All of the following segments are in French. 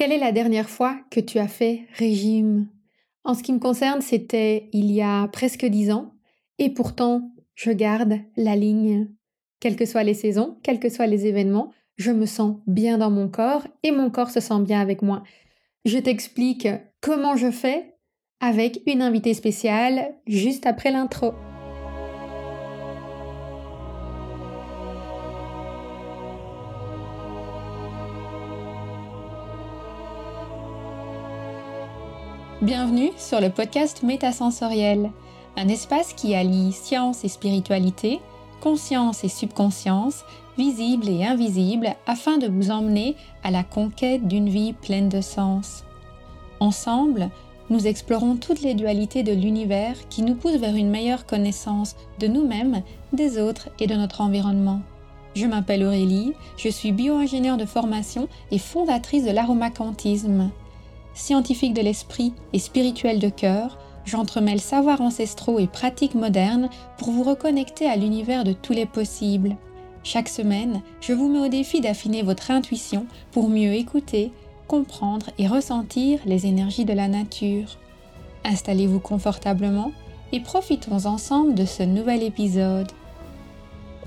Quelle est la dernière fois que tu as fait régime? En ce qui me concerne, c'était il y a presque dix ans, et pourtant, je garde la ligne. Quelles que soient les saisons, quels que soient les événements, je me sens bien dans mon corps et mon corps se sent bien avec moi. Je t'explique comment je fais avec une invitée spéciale juste après l'intro. Bienvenue sur le podcast Métasensoriel, un espace qui allie science et spiritualité, conscience et subconscience, visible et invisible, afin de vous emmener à la conquête d'une vie pleine de sens. Ensemble, nous explorons toutes les dualités de l'univers qui nous poussent vers une meilleure connaissance de nous-mêmes, des autres et de notre environnement. Je m'appelle Aurélie, je suis bio-ingénieure de formation et fondatrice de l'aromacantisme scientifique de l'esprit et spirituel de cœur, j'entremêle savoirs ancestraux et pratiques modernes pour vous reconnecter à l'univers de tous les possibles. Chaque semaine, je vous mets au défi d'affiner votre intuition pour mieux écouter, comprendre et ressentir les énergies de la nature. Installez-vous confortablement et profitons ensemble de ce nouvel épisode.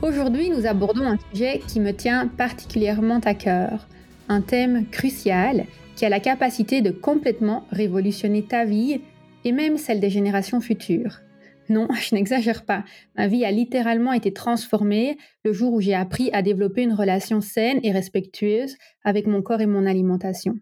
Aujourd'hui, nous abordons un sujet qui me tient particulièrement à cœur, un thème crucial a la capacité de complètement révolutionner ta vie et même celle des générations futures. Non, je n'exagère pas. Ma vie a littéralement été transformée le jour où j'ai appris à développer une relation saine et respectueuse avec mon corps et mon alimentation.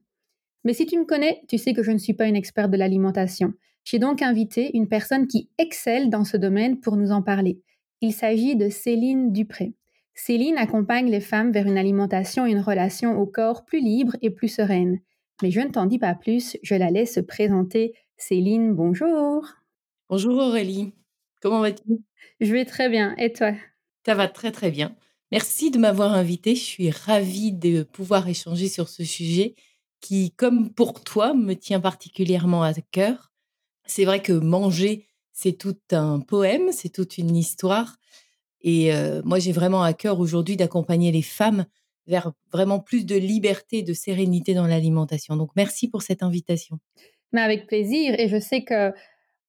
Mais si tu me connais, tu sais que je ne suis pas une experte de l'alimentation. J'ai donc invité une personne qui excelle dans ce domaine pour nous en parler. Il s'agit de Céline Dupré. Céline accompagne les femmes vers une alimentation et une relation au corps plus libre et plus sereine. Mais je ne t'en dis pas plus, je la laisse se présenter. Céline, bonjour. Bonjour Aurélie, comment vas-tu? Je vais très bien, et toi? Ça va très très bien. Merci de m'avoir invitée, je suis ravie de pouvoir échanger sur ce sujet qui, comme pour toi, me tient particulièrement à cœur. C'est vrai que manger, c'est tout un poème, c'est toute une histoire. Et euh, moi, j'ai vraiment à cœur aujourd'hui d'accompagner les femmes vers vraiment plus de liberté, de sérénité dans l'alimentation. Donc, merci pour cette invitation. Mais avec plaisir. Et je sais que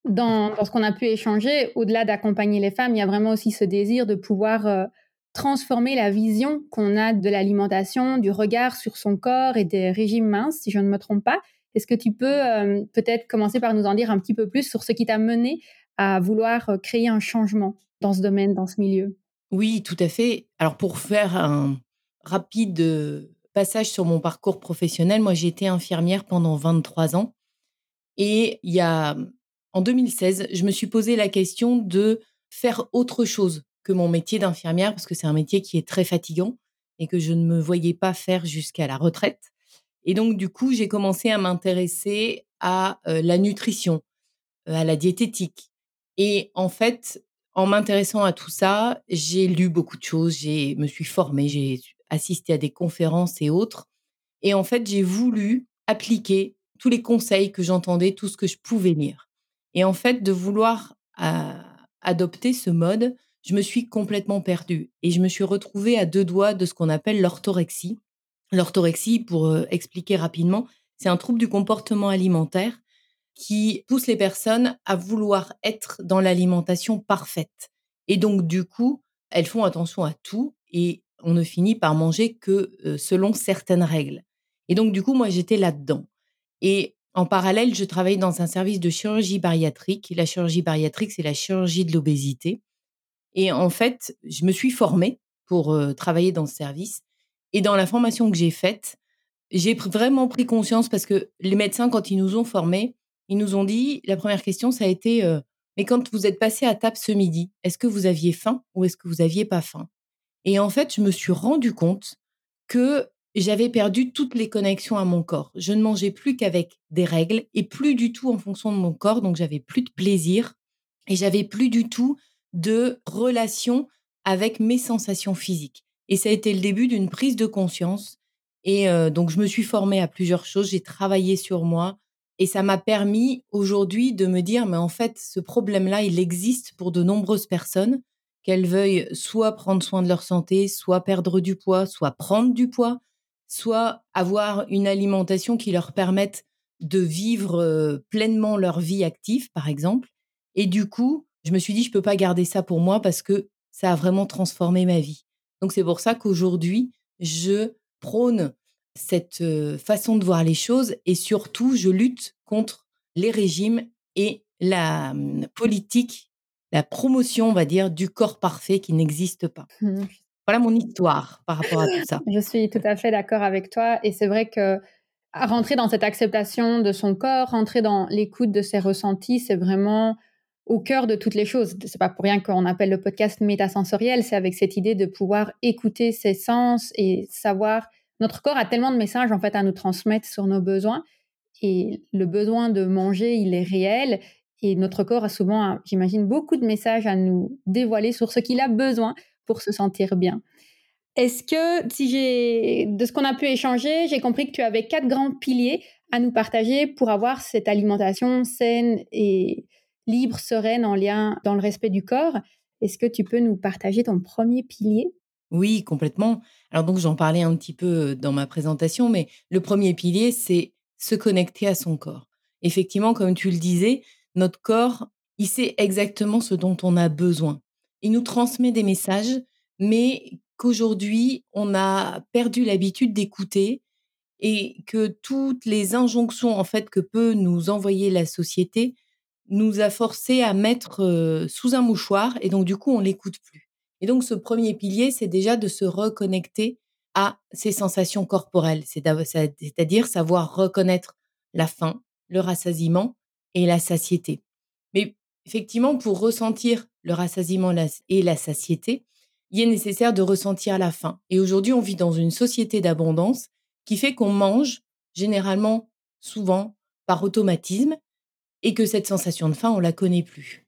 dans, ce qu'on a pu échanger, au-delà d'accompagner les femmes, il y a vraiment aussi ce désir de pouvoir euh, transformer la vision qu'on a de l'alimentation, du regard sur son corps et des régimes minces, si je ne me trompe pas. Est-ce que tu peux euh, peut-être commencer par nous en dire un petit peu plus sur ce qui t'a mené à vouloir euh, créer un changement dans ce domaine, dans ce milieu? Oui, tout à fait. Alors pour faire un, rapide passage sur mon parcours professionnel. Moi, j'ai été infirmière pendant 23 ans. Et il y a, en 2016, je me suis posé la question de faire autre chose que mon métier d'infirmière, parce que c'est un métier qui est très fatigant et que je ne me voyais pas faire jusqu'à la retraite. Et donc, du coup, j'ai commencé à m'intéresser à la nutrition, à la diététique. Et en fait, en m'intéressant à tout ça, j'ai lu beaucoup de choses, j'ai me suis formée, j'ai assister à des conférences et autres. Et en fait, j'ai voulu appliquer tous les conseils que j'entendais, tout ce que je pouvais lire. Et en fait, de vouloir adopter ce mode, je me suis complètement perdue et je me suis retrouvée à deux doigts de ce qu'on appelle l'orthorexie. L'orthorexie, pour euh, expliquer rapidement, c'est un trouble du comportement alimentaire qui pousse les personnes à vouloir être dans l'alimentation parfaite. Et donc, du coup, elles font attention à tout et on ne finit par manger que selon certaines règles. Et donc, du coup, moi, j'étais là-dedans. Et en parallèle, je travaillais dans un service de chirurgie bariatrique. La chirurgie bariatrique, c'est la chirurgie de l'obésité. Et en fait, je me suis formée pour travailler dans ce service. Et dans la formation que j'ai faite, j'ai vraiment pris conscience parce que les médecins, quand ils nous ont formés, ils nous ont dit, la première question, ça a été, mais quand vous êtes passé à table ce midi, est-ce que vous aviez faim ou est-ce que vous aviez pas faim? Et en fait, je me suis rendu compte que j'avais perdu toutes les connexions à mon corps. Je ne mangeais plus qu'avec des règles et plus du tout en fonction de mon corps, donc j'avais plus de plaisir et j'avais plus du tout de relation avec mes sensations physiques. Et ça a été le début d'une prise de conscience. Et euh, donc, je me suis formée à plusieurs choses, j'ai travaillé sur moi et ça m'a permis aujourd'hui de me dire, mais en fait, ce problème-là, il existe pour de nombreuses personnes qu'elles veuillent soit prendre soin de leur santé, soit perdre du poids, soit prendre du poids. soit avoir une alimentation qui leur permette de vivre pleinement leur vie active, par exemple. Et du coup, je me suis dit, je peux pas garder ça pour moi parce que ça a vraiment transformé ma vie. Donc c'est pour ça qu'aujourd'hui, je prône cette façon de voir les choses et surtout, je lutte contre les régimes et la mmh, politique, la promotion, on va dire, du corps parfait qui n'existe pas. Mmh. Voilà mon histoire par rapport à tout ça. Je suis tout à fait d'accord avec toi et c'est vrai que rentrer dans cette acceptation de son corps, rentrer dans l'écoute de ses ressentis, c'est vraiment au cœur de toutes les choses. C'est pas pour rien qu'on appelle le podcast métasensoriel, c'est avec cette idée de pouvoir écouter ses sens et savoir notre corps a tellement de messages en fait à nous transmettre sur nos besoins et le besoin de manger, il est réel et notre corps a souvent, j'imagine, beaucoup de messages à nous dévoiler sur ce qu'il a besoin pour se sentir bien. Est-ce que, si j'ai, de ce qu'on a pu échanger, j'ai compris que tu avais quatre grands piliers à nous partager pour avoir cette alimentation saine et libre, sereine, en lien dans le respect du corps. Est-ce que tu peux nous partager ton premier pilier? Oui, complètement. Alors donc j'en parlais un petit peu dans ma présentation, mais le premier pilier, c'est se connecter à son corps. Effectivement, comme tu le disais, notre corps, il sait exactement ce dont on a besoin. Il nous transmet des messages, mais qu'aujourd'hui, on a perdu l'habitude d'écouter et que toutes les injonctions en fait que peut nous envoyer la société nous a forcé à mettre sous un mouchoir et donc du coup on l'écoute plus. Et donc ce premier pilier, c'est déjà de se reconnecter à ses sensations corporelles, c'est-à-dire savoir reconnaître la faim, le rassasiement et la satiété. Mais effectivement, pour ressentir le rassasiement et la satiété, il est nécessaire de ressentir la faim. Et aujourd'hui, on vit dans une société d'abondance qui fait qu'on mange généralement, souvent, par automatisme, et que cette sensation de faim, on la connaît plus.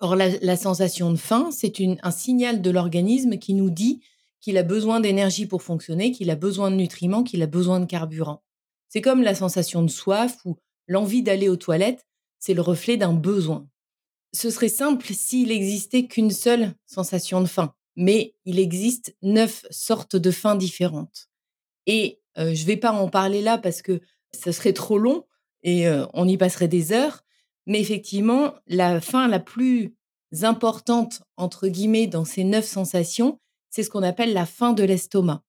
Or, la, sensation de faim, c'est un signal de l'organisme qui nous dit qu'il a besoin d'énergie pour fonctionner, qu'il a besoin de nutriments, qu'il a besoin de carburant. C'est comme la sensation de soif ou l'envie d'aller aux toilettes, c'est le reflet d'un besoin. Ce serait simple s'il existait qu'une seule sensation de faim mais il existe neuf sortes de faim différentes. Et je ne vais pas en parler là parce que ce serait trop long et on y passerait des heures. Mais effectivement, la faim la plus importante, entre guillemets, dans ces neuf sensations, c'est ce qu'on appelle la faim de l'estomac.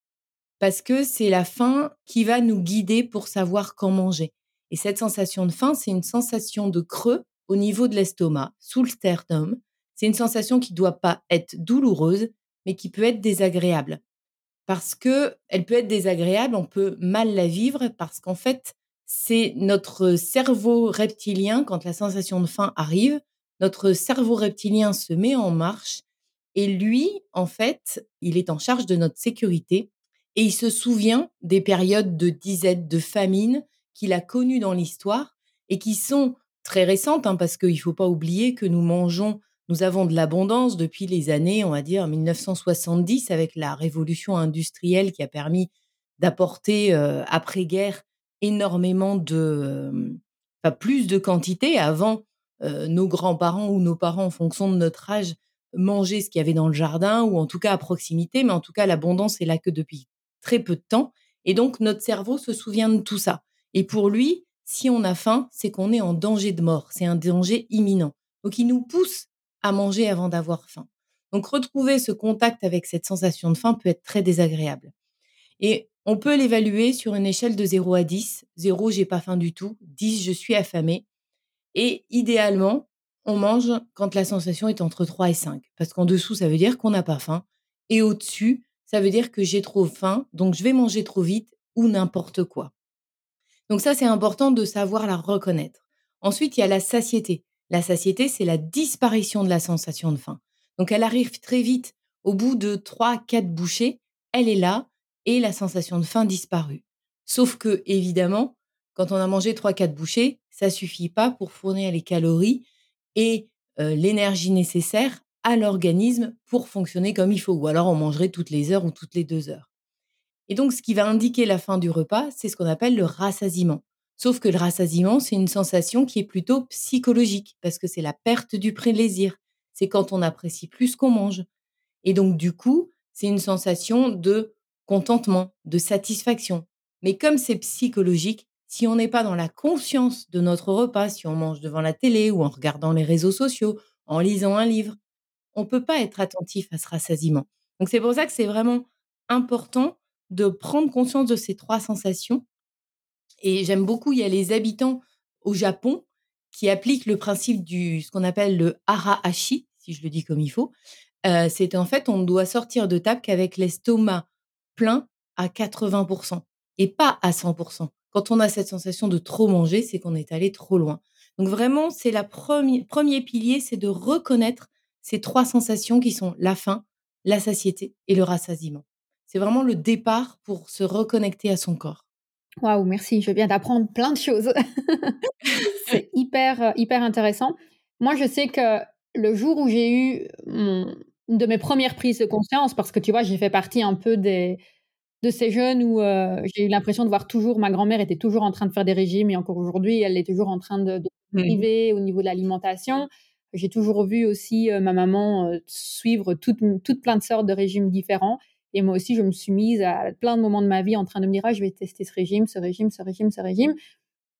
Parce que c'est la faim qui va nous guider pour savoir quand manger. Et cette sensation de faim, c'est une sensation de creux au niveau de l'estomac, sous le sternum, c'est une sensation qui ne doit pas être douloureuse, mais qui peut être désagréable. Parce que elle peut être désagréable, on peut mal la vivre parce qu'en fait, c'est notre cerveau reptilien, quand la sensation de faim arrive, notre cerveau reptilien se met en marche et lui, en fait, il est en charge de notre sécurité et il se souvient des périodes de disette, de famine qu'il a connues dans l'histoire et qui sont très récentes, hein, parce qu'il ne faut pas oublier que nous mangeons nous avons de l'abondance depuis les années, on va dire, 1970, avec la révolution industrielle qui a permis d'apporter après-guerre énormément de, enfin, plus de quantité. Avant, nos grands-parents ou nos parents, en fonction de notre âge, mangeaient ce qu'il y avait dans le jardin ou en tout cas à proximité, mais en tout cas, l'abondance est là que depuis très peu de temps. Et donc, notre cerveau se souvient de tout ça. Et pour lui, si on a faim, c'est qu'on est en danger de mort, c'est un danger imminent. Donc, il nous pousse à manger avant d'avoir faim. Donc retrouver ce contact avec cette sensation de faim peut être très désagréable. Et on peut l'évaluer sur une échelle de 0 à 10. 0, j'ai pas faim du tout. 10, je suis affamé. Et idéalement, on mange quand la sensation est entre 3 et 5. Parce qu'en dessous, ça veut dire qu'on n'a pas faim. Et au-dessus, ça veut dire que j'ai trop faim, donc je vais manger trop vite ou n'importe quoi. Donc ça, c'est important de savoir la reconnaître. Ensuite, il y a la satiété. La satiété, c'est la disparition de la sensation de faim. Donc elle arrive très vite. Au bout de 3-4 bouchées, elle est là et la sensation de faim disparue. Sauf que, évidemment, quand on a mangé 3-4 bouchées, ça suffit pas pour fournir les calories et euh, l'énergie nécessaire à l'organisme pour fonctionner comme il faut. Ou alors on mangerait toutes les heures ou toutes les deux heures. Et donc, ce qui va indiquer la fin du repas, c'est ce qu'on appelle le rassasiement. Sauf que le rassasiement, c'est une sensation qui est plutôt psychologique, parce que c'est la perte du plaisir. C'est quand on apprécie plus ce qu'on mange. Et donc, du coup, c'est une sensation de contentement, de satisfaction. Mais comme c'est psychologique, si on n'est pas dans la conscience de notre repas, si on mange devant la télé ou en regardant les réseaux sociaux, en lisant un livre, on ne peut pas être attentif à ce rassasiement. Donc c'est pour ça que c'est vraiment important de prendre conscience de ces trois sensations. Et j'aime beaucoup, il y a les habitants au Japon qui appliquent le principe du ce qu'on appelle le hara-hashi, si je le dis comme il faut. Euh, c'est en fait, on doit sortir de table qu'avec l'estomac plein à 80% et pas à 100%. Quand on a cette sensation de trop manger, c'est qu'on est allé trop loin. Donc vraiment, c'est la premier, premier pilier, c'est de reconnaître ces trois sensations qui sont la faim, la satiété et le rassasiement. C'est vraiment le départ pour se reconnecter à son corps. Waouh, merci, je viens d'apprendre plein de choses. c'est hyper, euh, hyper intéressant. Moi, je sais que le jour où j'ai eu une de mes premières prises de conscience, parce que tu vois, j'ai fait partie un peu des, de ces jeunes où euh, j'ai eu l'impression de voir toujours, ma grand-mère était toujours en train de faire des régimes et encore aujourd'hui, elle est toujours en train de, de mmh. au niveau de l'alimentation. J'ai toujours vu aussi euh, ma maman euh, suivre toutes, toutes plein de sortes de régimes différents. Et moi aussi, je me suis mise à plein de moments de ma vie en train de me dire, ah, je vais tester ce régime, ce régime, ce régime, ce régime.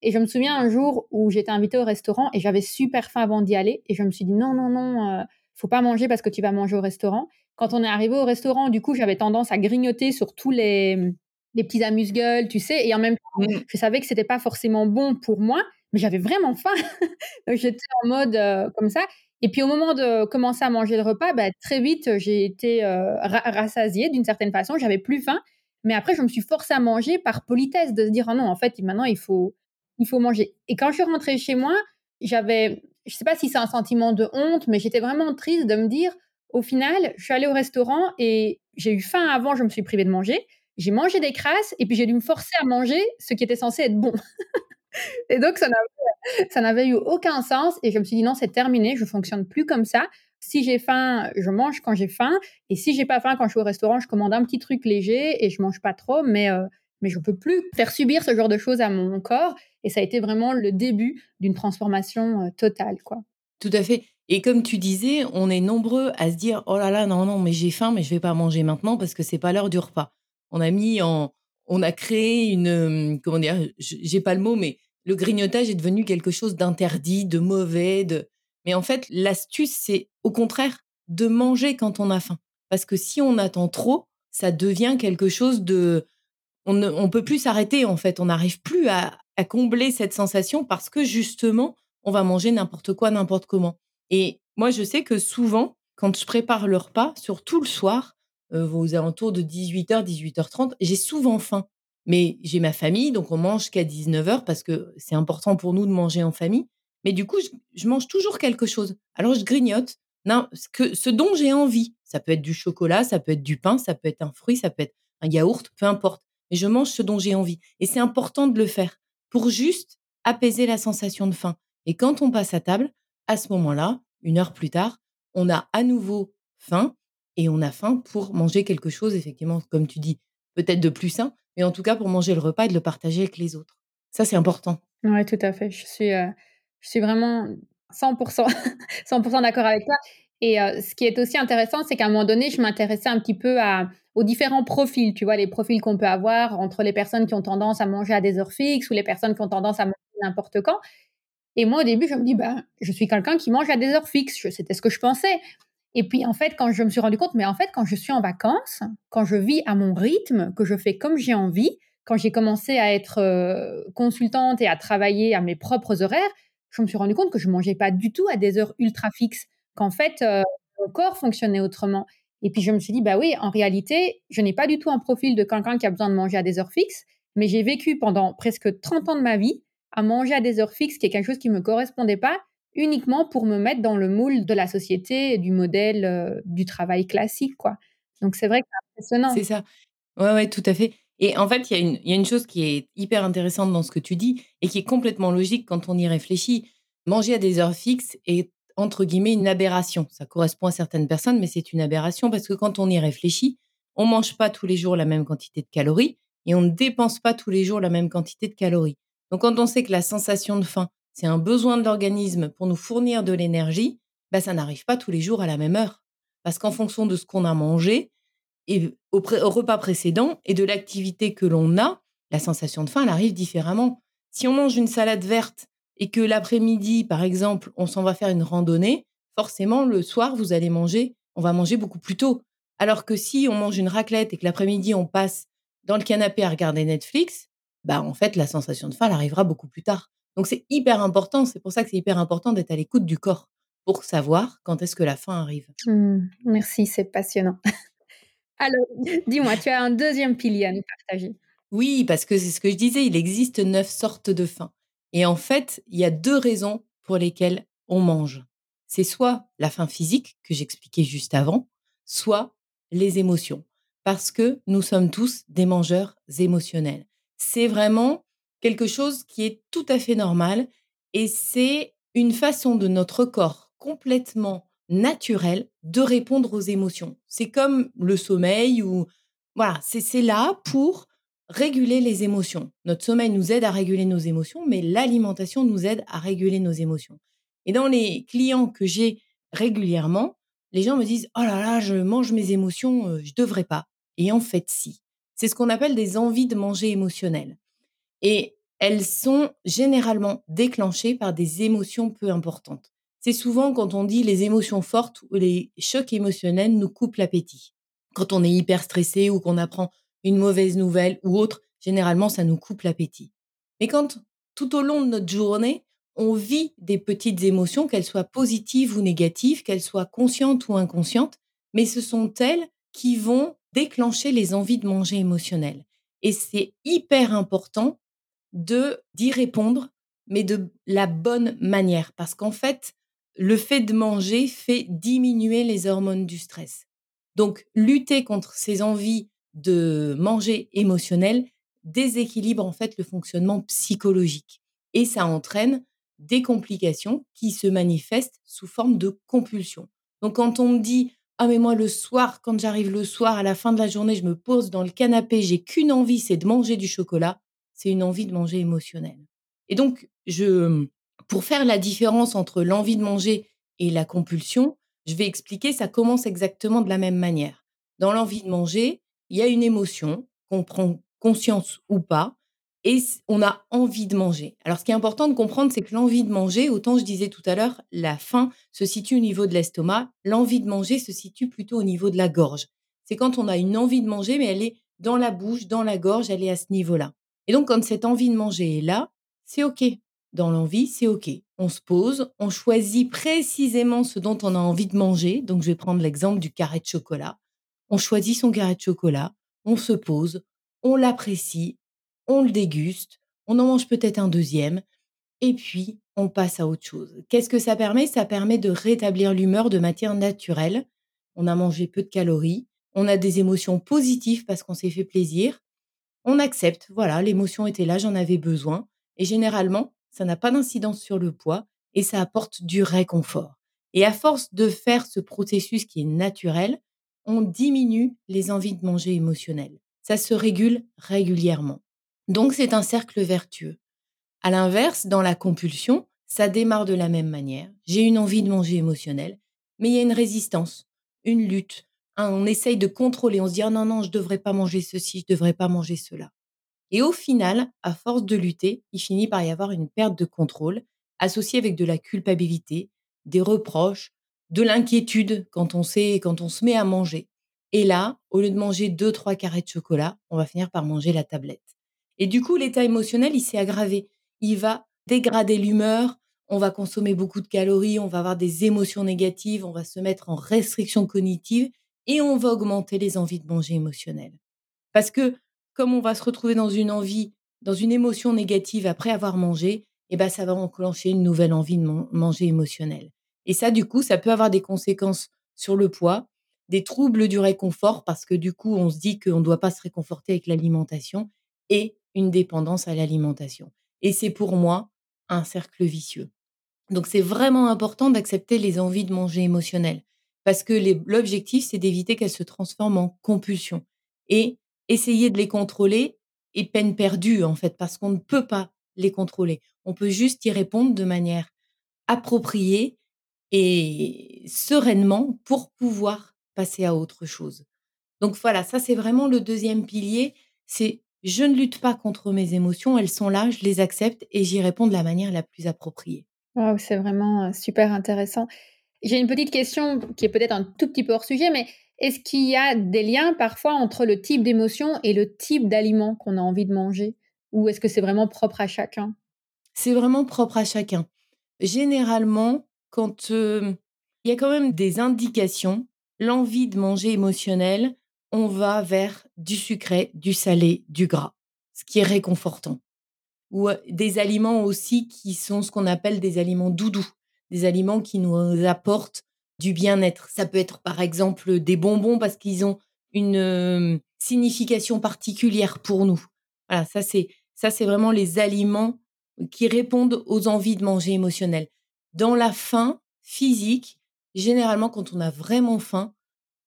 Et je me souviens un jour où j'étais invitée au restaurant et j'avais super faim avant d'y aller. Et je me suis dit, non, non, non, euh, faut pas manger parce que tu vas manger au restaurant. Quand on est arrivé au restaurant, du coup, j'avais tendance à grignoter sur tous les, les petits amuse-gueules, tu sais. Et en même temps, mmh. je savais que c'était pas forcément bon pour moi mais j'avais vraiment faim. Donc j'étais en mode euh, comme ça. Et puis au moment de commencer à manger le repas, bah, très vite, j'ai été euh, rassasiée d'une certaine façon. J'avais plus faim. Mais après, je me suis forcée à manger par politesse, de se dire, ah non, en fait, maintenant, il faut, il faut manger. Et quand je suis rentrée chez moi, j'avais, je sais pas si c'est un sentiment de honte, mais j'étais vraiment triste de me dire, au final, je suis allée au restaurant et j'ai eu faim avant, je me suis privée de manger. J'ai mangé des crasses et puis j'ai dû me forcer à manger ce qui était censé être bon. Et donc, ça n'avait eu aucun sens. Et je me suis dit, non, c'est terminé, je fonctionne plus comme ça. Si j'ai faim, je mange quand j'ai faim. Et si j'ai pas faim, quand je suis au restaurant, je commande un petit truc léger et je mange pas trop. Mais, euh, mais je peux plus faire subir ce genre de choses à mon corps. Et ça a été vraiment le début d'une transformation euh, totale, quoi. Tout à fait. Et comme tu disais, on est nombreux à se dire, oh là là, non, non, mais j'ai faim, mais je vais pas manger maintenant parce que c'est pas l'heure du repas. On a mis en, on a créé une, comment dire, j'ai pas le mot, mais le grignotage est devenu quelque chose d'interdit, de mauvais. De... Mais en fait, l'astuce, c'est au contraire de manger quand on a faim. Parce que si on attend trop, ça devient quelque chose de... On ne peut plus s'arrêter, en fait. On n'arrive plus à, combler cette sensation parce que justement, on va manger n'importe quoi, n'importe comment. Et moi, je sais que souvent, quand je prépare le repas, surtout le soir, euh, aux alentours de 18h, 18h30, j'ai souvent faim. Mais j'ai ma famille, donc on mange qu'à 19h parce que c'est important pour nous de manger en famille. Mais du coup, je, mange toujours quelque chose. Alors je grignote non, ce, que, ce dont j'ai envie. Ça peut être du chocolat, ça peut être du pain, ça peut être un fruit, ça peut être un yaourt, peu importe. Mais je mange ce dont j'ai envie. Et c'est important de le faire pour juste apaiser la sensation de faim. Et quand on passe à table, à ce moment-là, une heure plus tard, on a à nouveau faim et on a faim pour manger quelque chose, effectivement, comme tu dis, peut-être de plus sain, mais en tout cas pour manger le repas et de le partager avec les autres. Ça, c'est important. Oui, tout à fait. Je suis, euh, je suis vraiment 100%, 100 d'accord avec toi. Et euh, ce qui est aussi intéressant, c'est qu'à un moment donné, je m'intéressais un petit peu à, aux différents profils, tu vois, les profils qu'on peut avoir entre les personnes qui ont tendance à manger à des heures fixes ou les personnes qui ont tendance à manger n'importe quand. Et moi, au début, je me dis, bah, je suis quelqu'un qui mange à des heures fixes. C'était ce que je pensais. Et puis, en fait, quand je me suis rendu compte, mais en fait, quand je suis en vacances, quand je vis à mon rythme, que je fais comme j'ai envie, quand j'ai commencé à être euh, consultante et à travailler à mes propres horaires, je me suis rendu compte que je mangeais pas du tout à des heures ultra fixes, qu'en fait, euh, mon corps fonctionnait autrement. Et puis, je me suis dit, bah oui, en réalité, je n'ai pas du tout un profil de quelqu'un qui a besoin de manger à des heures fixes, mais j'ai vécu pendant presque 30 ans de ma vie à manger à des heures fixes, qui est quelque chose qui me correspondait pas, uniquement pour me mettre dans le moule de la société et du modèle euh, du travail classique, quoi. Donc c'est vrai que c'est impressionnant. C'est ça. Ouais, ouais, tout à fait. Et en fait, il y, y, a une chose qui est hyper intéressante dans ce que tu dis et qui est complètement logique quand on y réfléchit. Manger à des heures fixes est entre guillemets une aberration. Ça correspond à certaines personnes, mais c'est une aberration parce que quand on y réfléchit, on mange pas tous les jours la même quantité de calories et on ne dépense pas tous les jours la même quantité de calories. Donc quand on sait que la sensation de faim, c'est un besoin de l'organisme pour nous fournir de l'énergie, bah, ça n'arrive pas tous les jours à la même heure. Parce qu'en fonction de ce qu'on a mangé, et au, repas précédent et de l'activité que l'on a, la sensation de faim, elle arrive différemment. Si on mange une salade verte et que l'après-midi, par exemple, on s'en va faire une randonnée, forcément, le soir, vous allez manger, on va manger beaucoup plus tôt. Alors que si on mange une raclette et que l'après-midi, on passe dans le canapé à regarder Netflix, bah, en fait, la sensation de faim, elle arrivera beaucoup plus tard. Donc, c'est hyper important. C'est pour ça que c'est hyper important d'être à l'écoute du corps pour savoir quand est-ce que la faim arrive. Mmh, merci, c'est passionnant. Alors, dis-moi, tu as un deuxième pilier à nous partager. Oui, parce que c'est ce que je disais, il existe neuf sortes de faim. Et en fait, il y a deux raisons pour lesquelles on mange. C'est soit la faim physique que j'expliquais juste avant, soit les émotions. Parce que nous sommes tous des mangeurs émotionnels. C'est vraiment quelque chose qui est tout à fait normal et c'est une façon de notre corps complètement naturelle de répondre aux émotions. C'est comme le sommeil ou voilà, c'est là pour réguler les émotions. Notre sommeil nous aide à réguler nos émotions, mais l'alimentation nous aide à réguler nos émotions. Et dans les clients que j'ai régulièrement, les gens me disent "Oh là là, je mange mes émotions, euh, je devrais pas." Et en fait, si. C'est ce qu'on appelle des envies de manger émotionnelles. Et elles sont généralement déclenchées par des émotions peu importantes. C'est souvent quand on dit les émotions fortes ou les chocs émotionnels nous coupent l'appétit. Quand on est hyper stressé ou qu'on apprend une mauvaise nouvelle ou autre, généralement, ça nous coupe l'appétit. Mais quand tout au long de notre journée, on vit des petites émotions, qu'elles soient positives ou négatives, qu'elles soient conscientes ou inconscientes, mais ce sont elles qui vont déclencher les envies de manger émotionnelles. Et c'est hyper important d'y répondre, mais de la bonne manière, parce qu'en fait, le fait de manger fait diminuer les hormones du stress. Donc, lutter contre ces envies de manger émotionnel déséquilibre en fait le fonctionnement psychologique et ça entraîne des complications qui se manifestent sous forme de compulsion. Donc quand on me dit ah mais moi le soir quand j'arrive le soir à la fin de la journée je me pose dans le canapé j'ai qu'une envie c'est de manger du chocolat c'est une envie de manger émotionnelle et donc je pour faire la différence entre l'envie de manger et la compulsion je vais expliquer ça commence exactement de la même manière dans l'envie de manger il y a une émotion qu'on prend conscience ou pas et on a envie de manger. Alors, ce qui est important de comprendre, c'est que l'envie de manger, autant je disais tout à l'heure, la faim se situe au niveau de l'estomac, l'envie de manger se situe plutôt au niveau de la gorge. C'est quand on a une envie de manger, mais elle est dans la bouche, dans la gorge, elle est à ce niveau-là. Et donc, quand cette envie de manger est là, c'est OK. Dans l'envie, c'est OK. On se pose, on choisit précisément ce dont on a envie de manger. Donc, je vais prendre l'exemple du carré de chocolat. On choisit son carré de chocolat, on se pose, on l'apprécie, on le déguste, on en mange peut-être un deuxième, et puis on passe à autre chose. Qu'est-ce que ça permet? Ça permet de rétablir l'humeur de matière naturelle. On a mangé peu de calories, on a des émotions positives parce qu'on s'est fait plaisir. On accepte, voilà, l'émotion était là, j'en avais besoin. Et généralement, ça n'a pas d'incidence sur le poids et ça apporte du réconfort. Et à force de faire ce processus qui est naturel, on diminue les envies de manger émotionnelles. Ça se régule régulièrement. Donc c'est un cercle vertueux. À l'inverse, dans la compulsion, ça démarre de la même manière. J'ai une envie de manger émotionnelle, mais il y a une résistance, une lutte. On essaye de contrôler, on se dit ah non, non, je ne devrais pas manger ceci, je ne devrais pas manger cela. Et au final, à force de lutter, il finit par y avoir une perte de contrôle associée avec de la culpabilité, des reproches, de l'inquiétude quand on sait, quand on se met à manger. Et là, au lieu de manger deux, trois carrés de chocolat, on va finir par manger la tablette. Et du coup, l'état émotionnel, il s'est aggravé. Il va dégrader l'humeur, on va consommer beaucoup de calories, on va avoir des émotions négatives, on va se mettre en restriction cognitive et on va augmenter les envies de manger émotionnelles. Parce que comme on va se retrouver dans une envie, dans une émotion négative après avoir mangé, eh ben ça va enclencher une nouvelle envie de manger émotionnelle. Et ça, du coup, ça peut avoir des conséquences sur le poids, des troubles du réconfort, parce que du coup, on se dit qu'on ne doit pas se réconforter avec l'alimentation, et une dépendance à l'alimentation. Et c'est pour moi un cercle vicieux. Donc c'est vraiment important d'accepter les envies de manger émotionnelles, parce que l'objectif, c'est d'éviter qu'elles se transforment en compulsion. Et essayer de les contrôler est peine perdue, en fait, parce qu'on ne peut pas les contrôler. On peut juste y répondre de manière appropriée et sereinement pour pouvoir passer à autre chose. Donc voilà, ça c'est vraiment le deuxième pilier, c'est je ne lutte pas contre mes émotions, elles sont là, je les accepte et j'y réponds de la manière la plus appropriée. Waouh, c'est vraiment, super intéressant. J'ai une petite question qui est peut-être un tout petit peu hors sujet, mais est-ce qu'il y a des liens parfois entre le type d'émotion et le type d'aliment qu'on a envie de manger? Ou est-ce que c'est vraiment propre à chacun? C'est vraiment propre à chacun. Généralement, quand, il y a quand même des indications, l'envie de manger émotionnelle, on va vers du sucré, du salé, du gras, ce qui est réconfortant. Ou des aliments aussi qui sont ce qu'on appelle des aliments doudous, des aliments qui nous apportent du bien-être. Ça peut être par exemple des bonbons parce qu'ils ont une signification particulière pour nous. Voilà, ça c'est ça c'est vraiment les aliments qui répondent aux envies de manger émotionnelles. Dans la faim physique, généralement quand on a vraiment faim,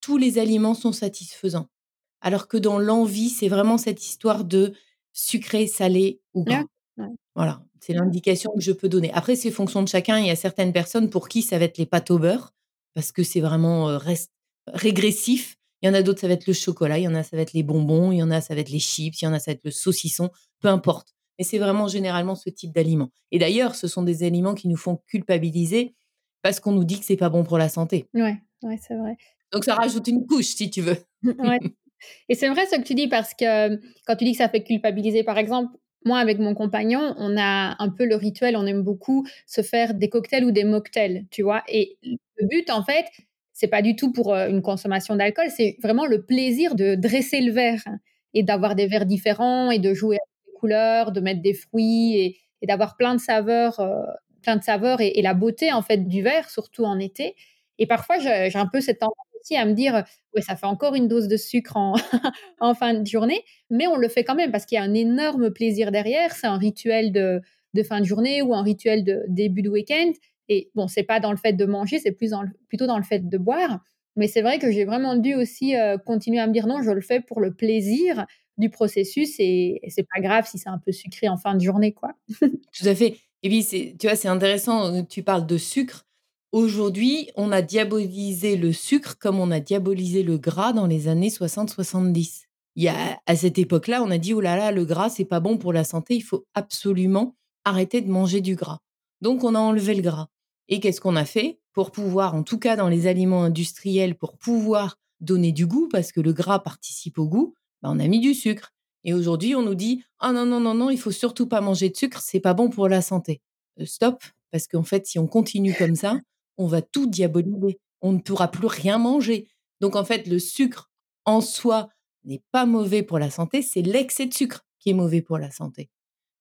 tous les aliments sont satisfaisants. Alors que dans l'envie, c'est vraiment cette histoire de sucré, salé ou gras. Voilà, c'est l'indication que je peux donner. Après, c'est fonction de chacun. Il y a certaines personnes pour qui ça va être les pâtes au beurre parce que c'est vraiment reste, régressif. Il y en a d'autres, ça va être le chocolat. Il y en a, ça va être les bonbons. Il y en a, ça va être les chips. Il y en a, ça va être le saucisson. Peu importe. Mais c'est vraiment généralement ce type d'aliments. Et d'ailleurs, ce sont des aliments qui nous font culpabiliser parce qu'on nous dit que c'est pas bon pour la santé. Ouais, ouais, c'est vrai. Donc ça rajoute une couche, si tu veux. ouais. Et c'est vrai ce que tu dis parce que quand tu dis que ça fait culpabiliser, par exemple, moi, avec mon compagnon, on a un peu le rituel, on aime beaucoup se faire des cocktails ou des mocktails, tu vois? Et le but, en fait, c'est pas du tout pour une consommation d'alcool, c'est vraiment le plaisir de dresser le verre et d'avoir des verres différents et de jouer avec les couleurs, de mettre des fruits et, d'avoir plein de saveurs, plein de saveurs et, la beauté en fait du verre, surtout en été. Et parfois, j'ai un peu cette tendance à me dire, ça fait encore une dose de sucre en, fin de journée, mais on le fait quand même parce qu'il y a un énorme plaisir derrière. C'est un rituel de, fin de journée ou un rituel de début de week-end. Et bon, c'est pas dans le fait de manger, c'est plus plutôt dans le fait de boire. Mais c'est vrai que j'ai vraiment dû aussi continuer à me dire non, je le fais pour le plaisir du processus et, c'est pas grave si c'est un peu sucré en fin de journée, quoi. Tout à fait. Et puis, tu vois, c'est intéressant, tu parles de sucre. Aujourd'hui, on a diabolisé le sucre comme on a diabolisé le gras dans les années 60-70. Il y a, à cette époque-là, on a dit, oh là là, le gras, c'est pas bon pour la santé, il faut absolument arrêter de manger du gras. Donc, on a enlevé le gras. Et qu'est-ce qu'on a fait? Pour pouvoir, en tout cas dans les aliments industriels, pour pouvoir donner du goût, parce que le gras participe au goût, bah, on a mis du sucre. Et aujourd'hui, on nous dit ah non non non non, il faut surtout pas manger de sucre, c'est pas bon pour la santé. Euh, stop, parce qu'en fait, si on continue comme ça, on va tout diaboliser. On ne pourra plus rien manger. Donc en fait, le sucre en soi n'est pas mauvais pour la santé, c'est l'excès de sucre qui est mauvais pour la santé.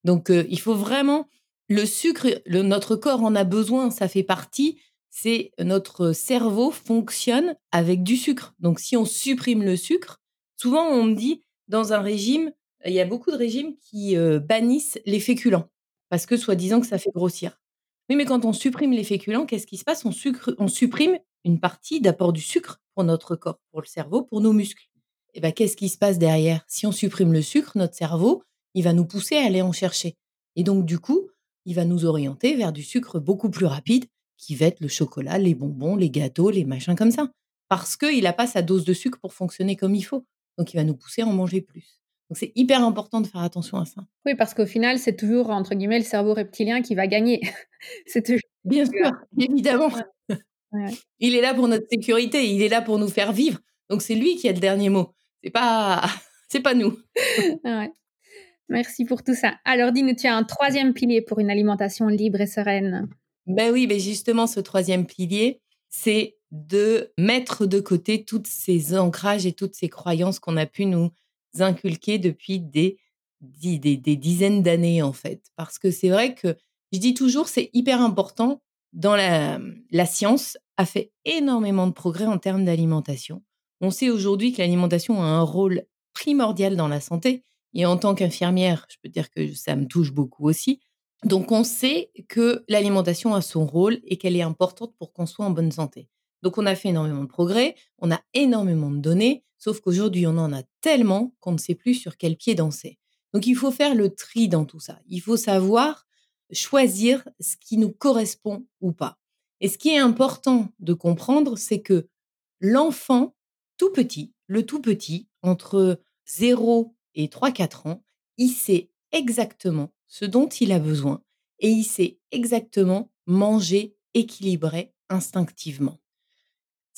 Donc euh, il faut vraiment le sucre, notre corps en a besoin, ça fait partie. C'est notre cerveau fonctionne avec du sucre. Donc si on supprime le sucre, souvent on me dit dans un régime, il y a beaucoup de régimes qui euh, bannissent les féculents parce que soi-disant que ça fait grossir. Oui, mais quand on supprime les féculents, qu'est-ce qui se passe? On, supprime une partie d'apport du sucre pour notre corps, pour le cerveau, pour nos muscles. Et bien, qu'est-ce qui se passe derrière? Si on supprime le sucre, notre cerveau, il va nous pousser à aller en chercher. Et donc, du coup, il va nous orienter vers du sucre beaucoup plus rapide, qui va être le chocolat, les bonbons, les gâteaux, les machins comme ça. Parce qu'il n'a pas sa dose de sucre pour fonctionner comme il faut. Donc, il va nous pousser à en manger plus. Donc, c'est hyper important de faire attention à ça. Oui, parce qu'au final, c'est toujours, entre guillemets, le cerveau reptilien qui va gagner. c'est toujours... Bien sûr, évidemment. Il est là pour notre sécurité, il est là pour nous faire vivre. Donc, c'est lui qui a le dernier mot. C'est pas, c'est pas nous. ouais. Merci pour tout ça. Alors, dis-nous, tu as un troisième pilier pour une alimentation libre et sereine. Ben oui, mais justement, ce troisième pilier, c'est de mettre de côté tous ces ancrages et toutes ces croyances qu'on a pu nous inculquer depuis des, dizaines d'années, en fait. Parce que c'est vrai que je dis toujours, c'est hyper important. Dans la science a fait énormément de progrès en termes d'alimentation. On sait aujourd'hui que l'alimentation a un rôle primordial dans la santé et en tant qu'infirmière, je peux dire que ça me touche beaucoup aussi. Donc, on sait que l'alimentation a son rôle et qu'elle est importante pour qu'on soit en bonne santé. Donc, on a fait énormément de progrès, on a énormément de données, sauf qu'aujourd'hui, on en a tellement qu'on ne sait plus sur quel pied danser. Donc, il faut faire le tri dans tout ça. Il faut savoir choisir ce qui nous correspond ou pas. Et ce qui est important de comprendre, c'est que l'enfant tout petit, le tout petit, entre 0 et 3-4 ans, il sait exactement ce dont il a besoin et il sait exactement manger équilibré instinctivement.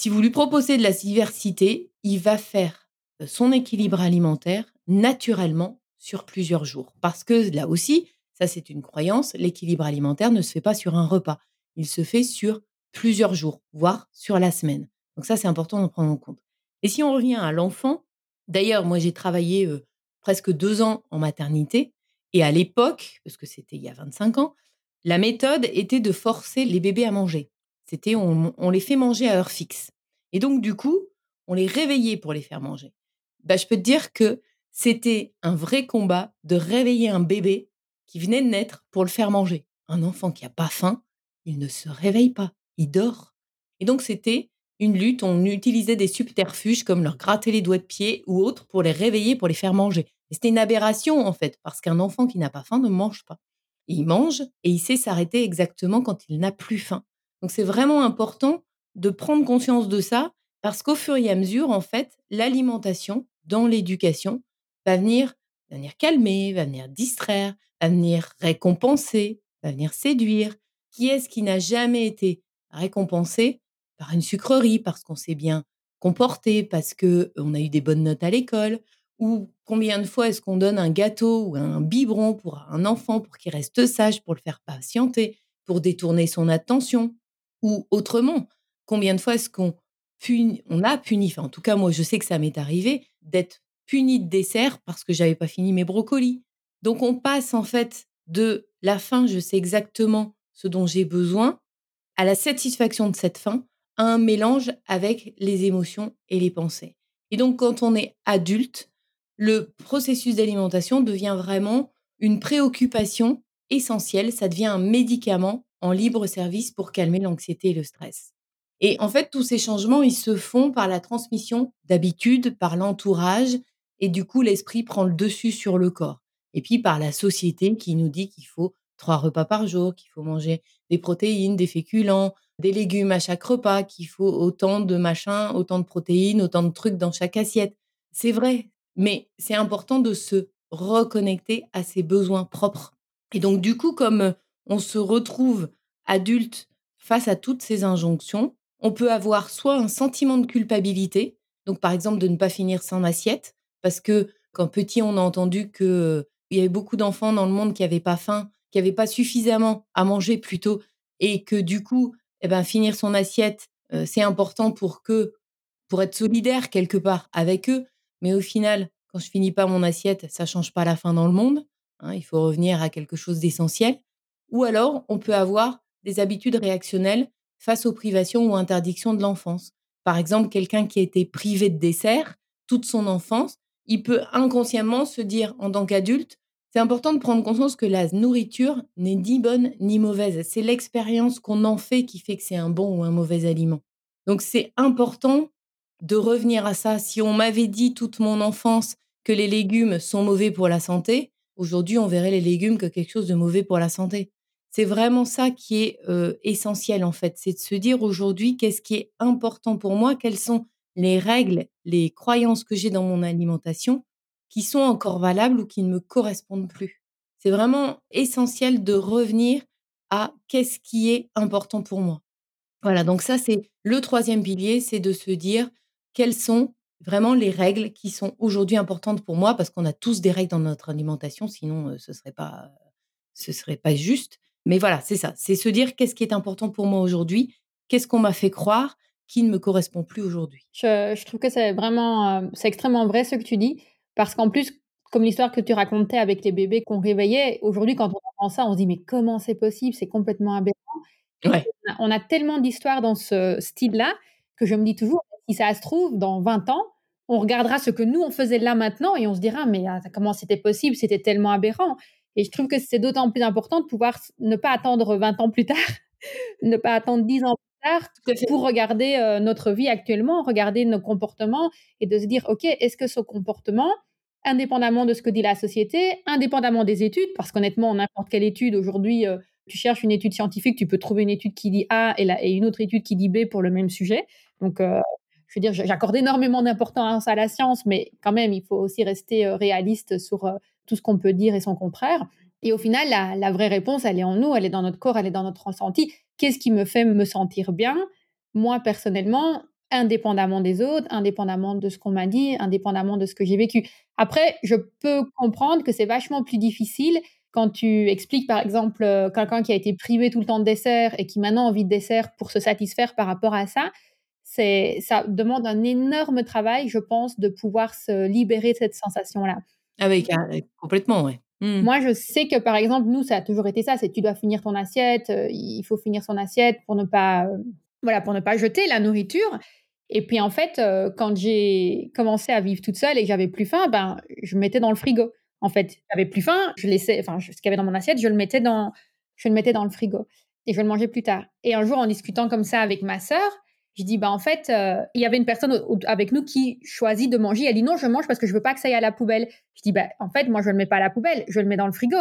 Si vous lui proposez de la diversité, il va faire euh, son équilibre alimentaire naturellement sur plusieurs jours. Parce que là aussi, ça c'est une croyance, l'équilibre alimentaire ne se fait pas sur un repas, il se fait sur plusieurs jours, voire sur la semaine. Donc ça c'est important de prendre en compte. Et si on revient à l'enfant, d'ailleurs moi j'ai travaillé euh, presque deux ans en maternité, et à l'époque, parce que c'était il y a 25 ans, la méthode était de forcer les bébés à manger. C'était on, les fait manger à heure fixe. Et donc, du coup, on les réveillait pour les faire manger. Bah, je peux te dire que c'était un vrai combat de réveiller un bébé qui venait de naître pour le faire manger. Un enfant qui n'a pas faim, il ne se réveille pas, il dort. Et donc, c'était une lutte. On utilisait des subterfuges comme leur gratter les doigts de pied ou autres pour les réveiller, pour les faire manger. Et c'était une aberration, en fait, parce qu'un enfant qui n'a pas faim ne mange pas. Il mange et il sait s'arrêter exactement quand il n'a plus faim. Donc, c'est vraiment important de prendre conscience de ça parce qu'au fur et à mesure, en fait, l'alimentation dans l'éducation va venir, venir calmer, va venir distraire, va venir récompenser, va venir séduire. Qui est-ce qui n'a jamais été récompensé par une sucrerie parce qu'on s'est bien comporté, parce qu'on a eu des bonnes notes à l'école, ou combien de fois est-ce qu'on donne un gâteau ou un biberon pour un enfant pour qu'il reste sage, pour le faire patienter, pour détourner son attention, ou autrement, combien de fois est-ce qu'on on a puni, en tout cas moi je sais que ça m'est arrivé, d'être puni de dessert parce que j'avais pas fini mes brocolis. Donc on passe en fait de la faim, je sais exactement ce dont j'ai besoin, à la satisfaction de cette faim, à un mélange avec les émotions et les pensées. Et donc quand on est adulte, le processus d'alimentation devient vraiment une préoccupation essentielle, ça devient un médicament en libre service pour calmer l'anxiété et le stress. Et en fait, tous ces changements, ils se font par la transmission d'habitudes, par l'entourage, et du coup, l'esprit prend le dessus sur le corps. Et puis par la société qui nous dit qu'il faut trois repas par jour, qu'il faut manger des protéines, des féculents, des légumes à chaque repas, qu'il faut autant de machins, autant de protéines, autant de trucs dans chaque assiette. C'est vrai, mais c'est important de se reconnecter à ses besoins propres. Et donc, du coup, comme on se retrouve adulte face à toutes ces injonctions, on peut avoir soit un sentiment de culpabilité, donc par exemple de ne pas finir sans assiette, parce que quand petit, on a entendu qu'il y avait beaucoup d'enfants dans le monde qui n'avaient pas faim, qui n'avaient pas suffisamment à manger plutôt, et que du coup, eh ben, finir son assiette, c'est important pour que, pour être solidaire quelque part avec eux. Mais au final, quand je finis pas mon assiette, ça change pas la faim dans le monde. Hein, il faut revenir à quelque chose d'essentiel. Ou alors, on peut avoir des habitudes réactionnelles face aux privations ou interdictions de l'enfance. Par exemple, quelqu'un qui a été privé de dessert toute son enfance, il peut inconsciemment se dire en tant qu'adulte, c'est important de prendre conscience que la nourriture n'est ni bonne ni mauvaise. C'est l'expérience qu'on en fait qui fait que c'est un bon ou un mauvais aliment. Donc c'est important de revenir à ça. Si on m'avait dit toute mon enfance que les légumes sont mauvais pour la santé, aujourd'hui on verrait les légumes que quelque chose de mauvais pour la santé. C'est vraiment ça qui est essentiel en fait, c'est de se dire aujourd'hui qu'est-ce qui est important pour moi, quelles sont les règles, les croyances que j'ai dans mon alimentation qui sont encore valables ou qui ne me correspondent plus. C'est vraiment essentiel de revenir à qu'est-ce qui est important pour moi. Voilà, donc ça c'est le troisième pilier, c'est de se dire quelles sont vraiment les règles qui sont aujourd'hui importantes pour moi, parce qu'on a tous des règles dans notre alimentation, sinon ce serait pas ce serait pas juste. Mais voilà, c'est ça. C'est se dire qu'est-ce qui est important pour moi aujourd'hui, qu'est-ce qu'on m'a fait croire qui ne me correspond plus aujourd'hui. Je, trouve que c'est vraiment, euh, c'est extrêmement vrai ce que tu dis, parce qu'en plus, comme l'histoire que tu racontais avec les bébés qu'on réveillait, aujourd'hui, quand on entend ça, on se dit mais comment c'est possible? C'est complètement aberrant. On, a, tellement d'histoires dans ce style-là que je me dis toujours, si ça se trouve, dans 20 ans, on regardera ce que nous, on faisait là maintenant et on se dira, mais ah, comment c'était possible? C'était tellement aberrant. Et je trouve que c'est d'autant plus important de pouvoir ne pas attendre 20 ans plus tard, ne pas attendre 10 ans plus tard pour regarder euh, notre vie actuellement, regarder nos comportements et de se dire, OK, est-ce que ce comportement, indépendamment de ce que dit la société, indépendamment des études, parce qu'honnêtement, n'importe quelle étude aujourd'hui, euh, tu cherches une étude scientifique, tu peux trouver une étude qui dit A et, et une autre étude qui dit B pour le même sujet. Donc, euh, je veux dire, j'accorde énormément d'importance à la science, mais quand même, il faut aussi rester réaliste sur tout ce qu'on peut dire et son contraire. Et au final, la, vraie réponse, elle est en nous, elle est dans notre corps, elle est dans notre ressenti. Qu'est-ce qui me fait me sentir bien? Moi, personnellement, indépendamment des autres, indépendamment de ce qu'on m'a dit, indépendamment de ce que j'ai vécu. Après, je peux comprendre que c'est vachement plus difficile quand tu expliques, par exemple, euh, quelqu'un qui a été privé tout le temps de dessert et qui maintenant a envie de dessert pour se satisfaire par rapport à ça. Ça demande un énorme travail, je pense, de pouvoir se libérer de cette sensation-là. Ah oui, complètement, oui. Mmh. Moi, je sais que, par exemple, nous, ça a toujours été ça, c'est tu dois finir ton assiette, euh, il faut finir son assiette pour ne pas, euh, voilà, pour ne pas jeter la nourriture. Et puis, en fait, quand j'ai commencé à vivre toute seule et que j'avais plus faim, ben, je mettais dans le frigo. En fait, j'avais plus faim, je laissais, enfin, ce qu'il y avait dans mon assiette, je le mettais dans, je le mettais dans le frigo et je le mangeais plus tard. Et un jour, en discutant comme ça avec ma sœur, je dis, bah, en fait, euh, il y avait une personne avec nous qui choisit de manger. Elle dit, non, je mange parce que je veux pas que ça aille à la poubelle. Je dis, bah, en fait, moi, je le mets pas à la poubelle, je le mets dans le frigo.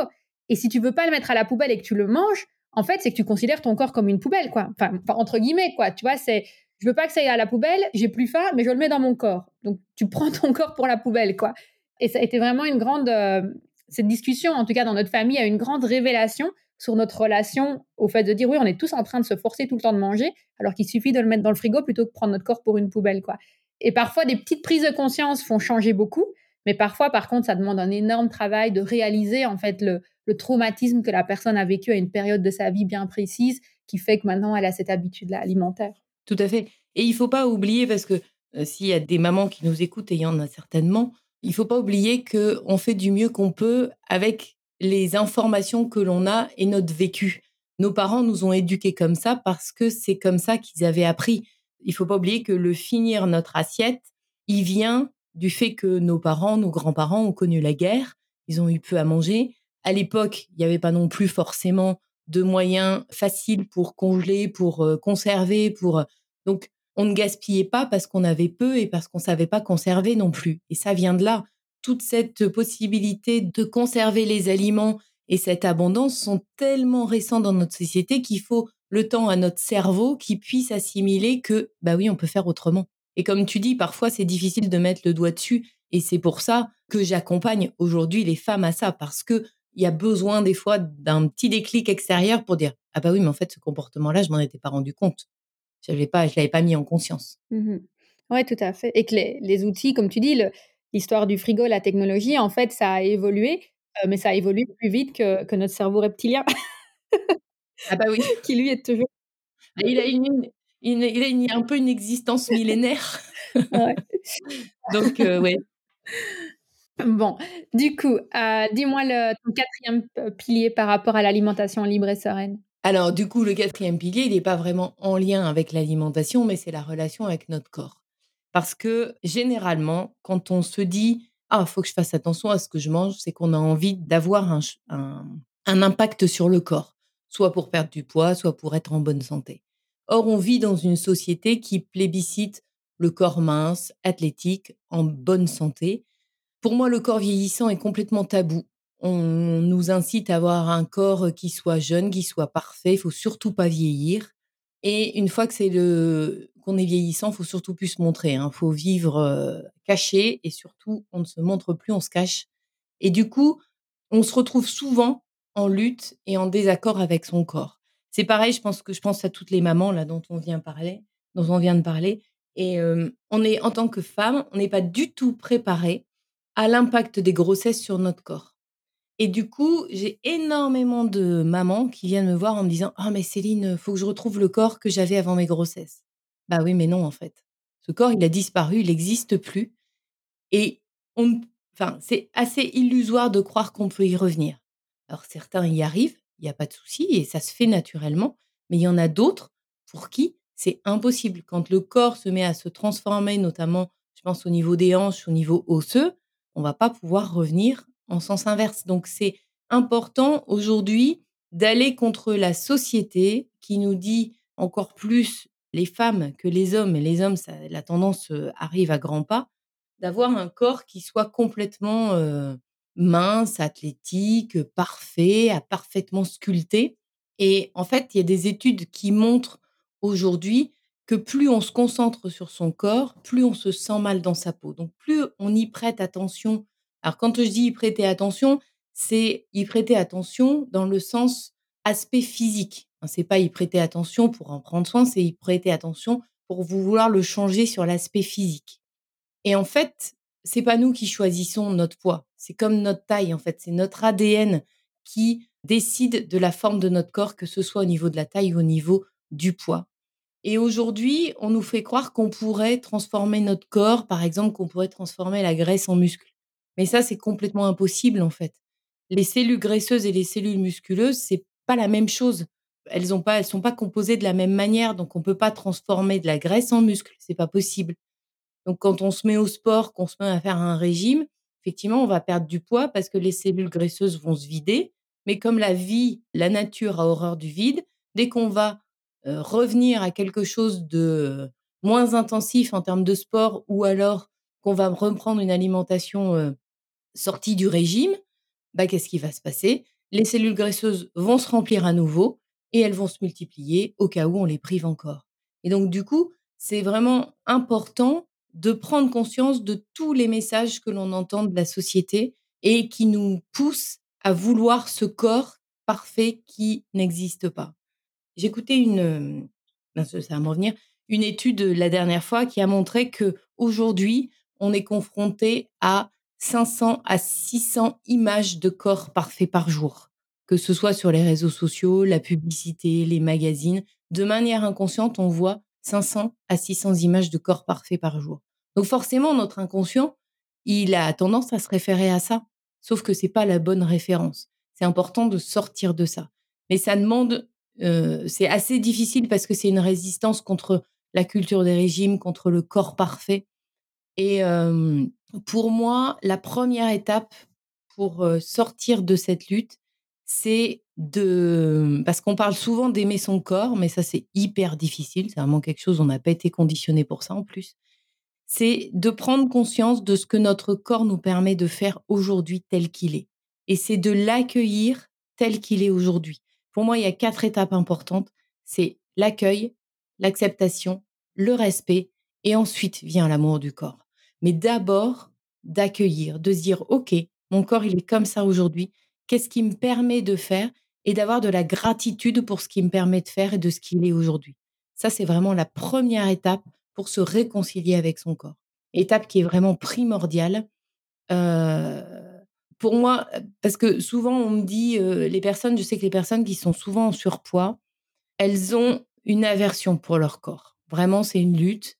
Et si tu veux pas le mettre à la poubelle et que tu le manges, en fait, c'est que tu considères ton corps comme une poubelle, quoi. Enfin, entre guillemets, quoi. Tu vois, c'est, je veux pas que ça aille à la poubelle, j'ai plus faim, mais je le mets dans mon corps. Donc, tu prends ton corps pour la poubelle, quoi. Et ça a été vraiment une grande, euh, cette discussion, en tout cas dans notre famille, a une grande révélation sur notre relation au fait de dire oui, on est tous en train de se forcer tout le temps de manger, alors qu'il suffit de le mettre dans le frigo plutôt que de prendre notre corps pour une poubelle, quoi. Et parfois, des petites prises de conscience font changer beaucoup, mais parfois, par contre, ça demande un énorme travail de réaliser en fait le, traumatisme que la personne a vécu à une période de sa vie bien précise, qui fait que maintenant elle a cette habitude-là alimentaire. Tout à fait. Et il faut pas oublier parce que euh, s'il y a des mamans qui nous écoutent, et il y en a certainement, il faut pas oublier que on fait du mieux qu'on peut avec les informations que l'on a et notre vécu. Nos parents nous ont éduqués comme ça parce que c'est comme ça qu'ils avaient appris. Il faut pas oublier que le finir notre assiette, il vient du fait que nos parents, nos grands-parents ont connu la guerre, ils ont eu peu à manger. À l'époque, il n'y avait pas non plus forcément de moyens faciles pour congeler, pour euh, conserver, pour donc on ne gaspillait pas parce qu'on avait peu et parce qu'on savait pas conserver non plus. Et ça vient de là. Toute cette possibilité de conserver les aliments et cette abondance sont tellement récents dans notre société qu'il faut le temps à notre cerveau qui puisse assimiler que, bah oui, on peut faire autrement. Et comme tu dis, parfois c'est difficile de mettre le doigt dessus. Et c'est pour ça que j'accompagne aujourd'hui les femmes à ça, parce que il y a besoin des fois d'un petit déclic extérieur pour dire ah bah oui mais en fait ce comportement-là je m'en étais pas rendu compte je ne pas, je l'avais pas mis en conscience. Mmh oui, tout à fait. Et que les, outils, comme tu dis, l'histoire du frigo, la technologie, en fait, ça a évolué, euh, mais ça a évolué plus vite que, que notre cerveau reptilien. ah bah oui. Qui lui est toujours. Ah, il a, une, il a un peu une existence millénaire. Donc, euh, oui. Bon, du coup, euh, dis-moi le, ton quatrième pilier par rapport à l'alimentation libre et sereine. Alors, du coup, le quatrième pilier, il n'est pas vraiment en lien avec l'alimentation, mais c'est la relation avec notre corps. Parce que généralement, quand on se dit ah, il faut que je fasse attention à ce que je mange, c'est qu'on a envie d'avoir un, un, impact sur le corps, soit pour perdre du poids, soit pour être en bonne santé. Or, on vit dans une société qui plébiscite le corps mince, athlétique, en bonne santé. Pour moi, le corps vieillissant est complètement tabou on nous incite à avoir un corps qui soit jeune, qui soit parfait. Il faut surtout pas vieillir. Et une fois que c'est le qu'on est vieillissant, il faut surtout plus se montrer. Hein. faut vivre caché et surtout on ne se montre plus, on se cache. Et du coup, on se retrouve souvent en lutte et en désaccord avec son corps. C'est pareil, je pense que je pense à toutes les mamans là dont on vient parler, dont on vient de parler. Et on est en tant que femme, on n'est pas du tout préparé à l'impact des grossesses sur notre corps. Et du coup, j'ai énormément de mamans qui viennent me voir en me disant «Ah mais Céline, faut que je retrouve le corps que j'avais avant mes grossesses». Bah oui, mais non en fait. Ce corps, il a disparu, il n'existe plus et on enfin, c'est assez illusoire de croire qu'on peut y revenir. Alors certains y arrivent, il y a pas de souci et ça se fait naturellement, mais il y en a d'autres pour qui c'est impossible. Quand le corps se met à se transformer, notamment, je pense au niveau des hanches, au niveau osseux, on va pas pouvoir revenir en sens inverse. Donc c'est important aujourd'hui d'aller contre la société qui nous dit encore plus les femmes que les hommes, et les hommes, ça, la tendance euh, arrive à grands pas, d'avoir un corps qui soit complètement euh, mince, athlétique, parfait, à parfaitement sculpté. Et en fait, il y a des études qui montrent aujourd'hui que plus on se concentre sur son corps, plus on se sent mal dans sa peau. Donc plus on y prête attention Alors quand je dis y prêter attention, c'est y prêter attention dans le sens aspect physique. C'est pas y prêter attention pour en prendre soin, c'est y prêter attention pour vouloir le changer sur l'aspect physique. Et en fait, c'est pas nous qui choisissons notre poids. C'est comme notre taille, en fait. C'est notre ADN qui décide de la forme de notre corps, que ce soit au niveau de la taille ou au niveau du poids. Et aujourd'hui, on nous fait croire qu'on pourrait transformer notre corps, par exemple, qu'on pourrait transformer la graisse en muscle. Mais ça, c'est complètement impossible, en fait. Les cellules graisseuses et les cellules musculeuses, c'est pas la même chose. Elles ont pas, elles sont pas composées de la même manière, donc on peut pas transformer de la graisse en muscle. C'est pas possible. Donc, quand on se met au sport, qu'on se met à faire un régime, effectivement, on va perdre du poids parce que les cellules graisseuses vont se vider. Mais comme la vie, la nature a horreur du vide, dès qu'on va revenir à quelque chose de moins intensif en termes de sport ou alors qu'on va reprendre une alimentation sortie du régime, bah, qu'est-ce qui va se passer? Les cellules graisseuses vont se remplir à nouveau et elles vont se multiplier au cas où on les prive encore. Et donc, du coup, c'est vraiment important de prendre conscience de tous les messages que l'on entend de la société et qui nous poussent à vouloir ce corps parfait qui n'existe pas. J'écoutais une, ben, ça va m'en venir, une étude la dernière fois qui a montré que aujourd'hui, on est confronté à 500 à 600 images de corps parfaits par jour, que ce soit sur les réseaux sociaux, la publicité, les magazines. De manière inconsciente, on voit 500 à 600 images de corps parfaits par jour. Donc forcément, notre inconscient, il a tendance à se référer à ça, sauf que c'est pas la bonne référence. C'est important de sortir de ça. Mais ça demande, euh, c'est assez difficile parce que c'est une résistance contre la culture des régimes, contre le corps parfait. Et euh, pour moi, la première étape pour euh, sortir de cette lutte, c'est de parce qu'on parle souvent d'aimer son corps, mais ça c'est hyper difficile. C'est vraiment quelque chose on n'a pas été conditionné pour ça en plus c'est de prendre conscience de ce que notre corps nous permet de faire aujourd'hui tel qu'il est. Et c'est de l'accueillir tel qu'il est aujourd'hui. Pour moi, il y a quatre étapes importantes. C'est l'accueil, l'acceptation, le respect, et ensuite vient l'amour du corps. Mais d'abord, d'accueillir, de se dire, OK, mon corps, il est comme ça aujourd'hui. Qu'est-ce qui me permet de faire et d'avoir de la gratitude pour ce qui me permet de faire et de ce qu'il est aujourd'hui. Ça, c'est vraiment la première étape pour se réconcilier avec son corps. Étape qui est vraiment primordiale. pour moi, parce que souvent on me dit, les personnes, je sais que les personnes qui sont souvent en surpoids, elles ont une aversion pour leur corps. Vraiment, c'est une lutte.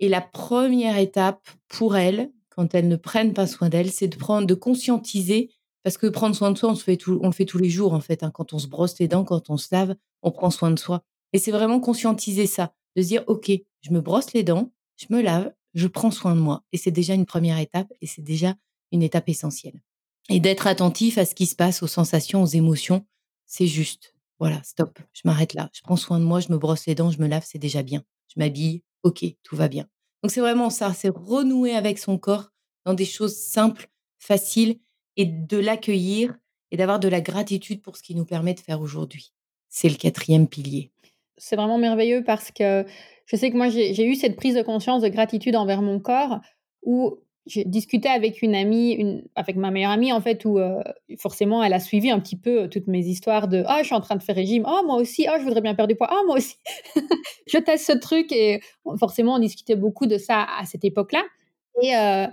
Et la première étape pour elles, quand elles ne prennent pas soin d'elles, c'est de prendre, de conscientiser, parce que prendre soin de soi, on, fait le fait tous les jours en fait. Hein. Quand on se brosse les dents, quand on se lave, on prend soin de soi. Et c'est vraiment conscientiser ça de se dire, OK, je me brosse les dents, je me lave, je prends soin de moi. Et c'est déjà une première étape et c'est déjà une étape essentielle. Et d'être attentif à ce qui se passe, aux sensations, aux émotions, c'est juste. Voilà, stop, je m'arrête là. Je prends soin de moi, je me brosse les dents, je me lave, c'est déjà bien. Je m'habille, ok, tout va bien. Donc c'est vraiment ça, c'est renouer avec son corps dans des choses simples, faciles, et de l'accueillir et d'avoir de la gratitude pour ce qui nous permet de faire aujourd'hui. C'est le quatrième pilier c'est vraiment merveilleux parce que je sais que moi, j'ai eu cette prise de conscience de gratitude envers mon corps où j'ai discuté avec une amie, avec ma meilleure amie, en fait, où euh, forcément, elle a suivi un petit peu euh, toutes mes histoires de Ah, je suis en train de faire régime. Ah, moi aussi. Ah, je voudrais bien perdre du poids. Ah, moi aussi. je teste ce truc. Et forcément, on discutait beaucoup de ça à cette époque-là. Et, euh,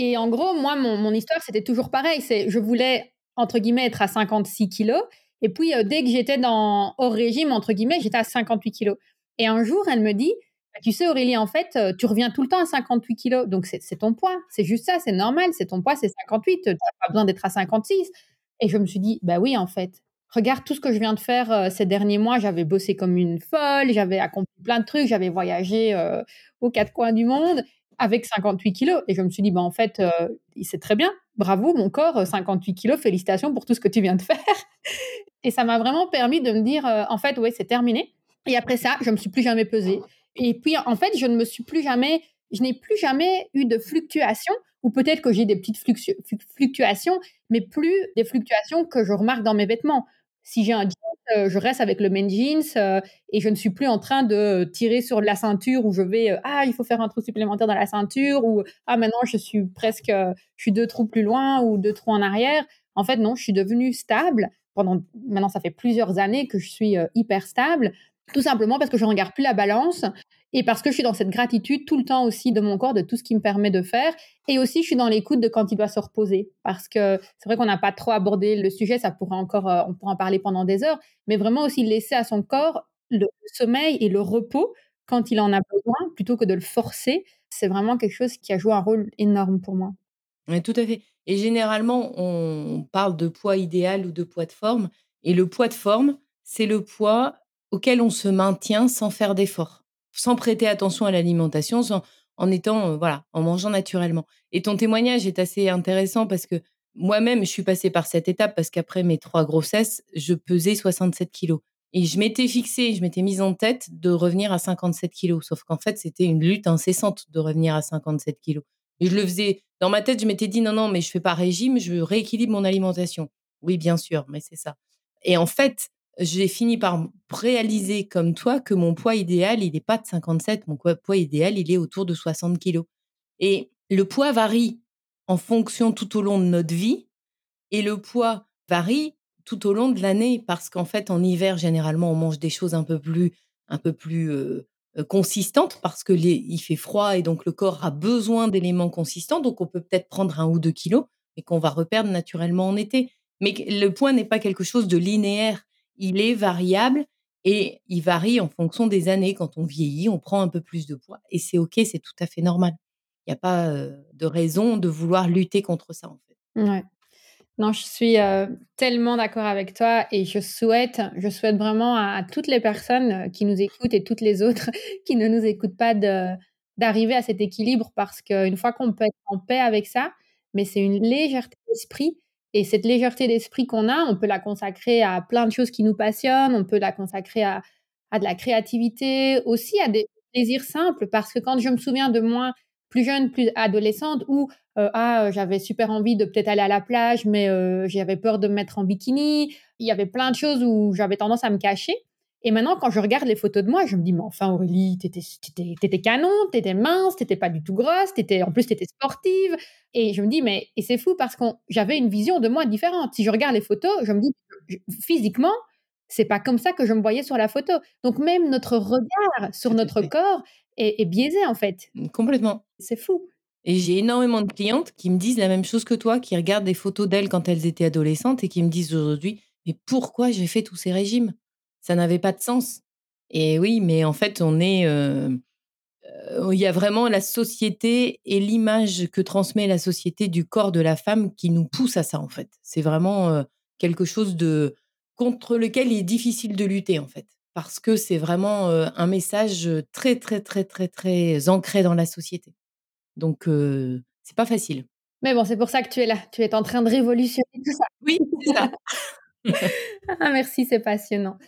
et en gros, moi, mon, histoire, c'était toujours pareil. C'est Je voulais, entre guillemets, être à 56 kilos. Et puis, euh, dès que j'étais dans hors régime, entre guillemets, j'étais à 58 kilos. Et un jour, elle me dit, «Bah, tu sais, Aurélie, en fait, euh, tu reviens tout le temps à 58 kilos. Donc, c'est ton poids. C'est juste ça, c'est normal. C'est ton poids, c'est 58. Tu n'as pas besoin d'être à 56. Et je me suis dit, bah oui, en fait. Regarde tout ce que je viens de faire euh, ces derniers mois. J'avais bossé comme une folle. J'avais accompli plein de trucs. J'avais voyagé aux quatre coins du monde avec 58 kilos. Et je me suis dit, bah, en fait, c'est très bien. Bravo, mon corps, 58 kilos. Félicitations pour tout ce que tu viens de faire. Et ça m'a vraiment permis de me dire, euh, en fait, oui, c'est terminé. Et après ça, je ne me suis plus jamais pesée. Et puis, en fait, je ne me suis plus jamais, je n'ai plus jamais eu de fluctuations, ou peut-être que j'ai des petites fluctuations, mais plus des fluctuations que je remarque dans mes vêtements. Si j'ai un jeans, je reste avec le même jeans et je ne suis plus en train de tirer sur la ceinture où je vais ah il faut faire un trou supplémentaire dans la ceinture ou ah maintenant je suis presque je suis deux trous plus loin ou deux trous en arrière. En fait non, je suis devenue stable pendant maintenant ça fait plusieurs années que je suis hyper stable tout simplement parce que je ne regarde plus la balance et parce que je suis dans cette gratitude tout le temps aussi de mon corps, de tout ce qui me permet de faire. Et aussi, je suis dans l'écoute de quand il doit se reposer. Parce que c'est vrai qu'on n'a pas trop abordé le sujet, ça pourrait encore, euh, on pourrait en parler pendant des heures, mais vraiment aussi laisser à son corps le sommeil et le repos quand il en a besoin, plutôt que de le forcer. C'est vraiment quelque chose qui a joué un rôle énorme pour moi. Oui, tout à fait. Et généralement, on parle de poids idéal ou de poids de forme. Et le poids de forme, c'est le poids auquel on se maintient sans faire d'effort sans prêter attention à l'alimentation, en étant, voilà, en mangeant naturellement. Et ton témoignage est assez intéressant parce que moi-même, je suis passée par cette étape parce qu'après mes trois grossesses, je pesais 67 kilos. Et je m'étais fixée, je m'étais mise en tête de revenir à 57 kilos. Sauf qu'en fait, c'était une lutte incessante de revenir à 57 kilos. Et je le faisais, dans ma tête, je m'étais dit non, non, mais je fais pas régime, je rééquilibre mon alimentation. Oui, bien sûr, mais c'est ça. Et en fait, j'ai fini par réaliser comme toi que mon poids idéal, il n'est pas de 57, mon poids idéal, il est autour de 60 kilos. Et le poids varie en fonction tout au long de notre vie et le poids varie tout au long de l'année parce qu'en fait, en hiver, généralement, on mange des choses un peu plus, un peu plus consistantes parce que il fait froid et donc le corps a besoin d'éléments consistants. Donc, on peut peut-être prendre un ou deux kilos et qu'on va reperdre naturellement en été. Mais le poids n'est pas quelque chose de linéaire il est variable et il varie en fonction des années. Quand on vieillit, on prend un peu plus de poids et c'est OK, c'est tout à fait normal. Il n'y a pas de raison de vouloir lutter contre ça, en fait. Non, je suis tellement d'accord avec toi et je souhaite, je souhaite vraiment à, toutes les personnes qui nous écoutent et toutes les autres qui ne nous écoutent pas d'arriver à cet équilibre parce qu'une fois qu'on peut être en paix avec ça, mais c'est une légèreté d'esprit et cette légèreté d'esprit qu'on a, on peut la consacrer à plein de choses qui nous passionnent, on peut la consacrer à, de la créativité, aussi à des plaisirs simples, parce que quand je me souviens de moi plus jeune, plus adolescente, où euh, ah, j'avais super envie de peut-être aller à la plage, mais euh, j'avais peur de me mettre en bikini, il y avait plein de choses où j'avais tendance à me cacher. Et maintenant, quand je regarde les photos de moi, je me dis, mais enfin, Aurélie, t'étais, étais, canon, t'étais mince, t'étais pas du tout grosse, étais, en plus, t'étais sportive. Et je me dis, mais, et c'est fou parce que j'avais une vision de moi différente. Si je regarde les photos, je me dis, physiquement, c'est pas comme ça que je me voyais sur la photo. Donc, même notre regard sur notre corps est, est biaisé, en fait. Mmh, complètement. C'est fou. Et j'ai énormément de clientes qui me disent la même chose que toi, qui regardent des photos d'elles quand elles étaient adolescentes et qui me disent aujourd'hui, mais pourquoi j'ai fait tous ces régimes? Ça n'avait pas de sens. Et oui, mais en fait, on est. il y a vraiment la société et l'image que transmet la société du corps de la femme qui nous pousse à ça, en fait. C'est vraiment quelque chose de contre lequel il est difficile de lutter, en fait. Parce que c'est vraiment un message très, très, très, très, très ancré dans la société. Donc, c'est pas facile. Mais bon, c'est pour ça que tu es là. Tu es en train de révolutionner tout ça. Oui, c'est ça. ah, merci, c'est passionnant.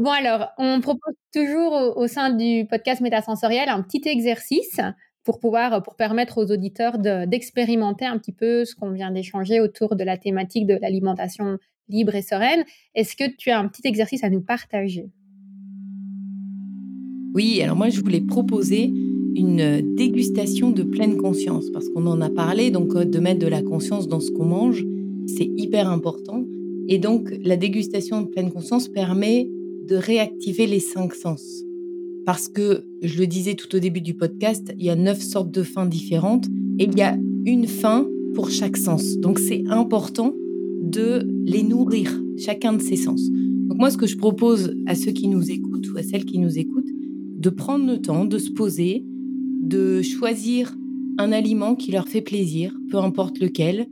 Bon alors, on propose toujours au, sein du podcast Métasensoriel un petit exercice pour pouvoir, pour permettre aux auditeurs d'expérimenter un petit peu ce qu'on vient d'échanger autour de la thématique de l'alimentation libre et sereine. Est-ce que tu as un petit exercice à nous partager? Oui, alors moi je voulais proposer une dégustation de pleine conscience parce qu'on en a parlé, donc euh, de mettre de la conscience dans ce qu'on mange, c'est hyper important. Et donc la dégustation de pleine conscience permet de réactiver les cinq sens. Parce que, je le disais tout au début du podcast, il y a neuf sortes de faim différentes et il y a une faim pour chaque sens. Donc c'est important de les nourrir, chacun de ces sens. Donc moi, ce que je propose à ceux qui nous écoutent ou à celles qui nous écoutent, de prendre le temps de se poser, de choisir un aliment qui leur fait plaisir, peu importe lequel.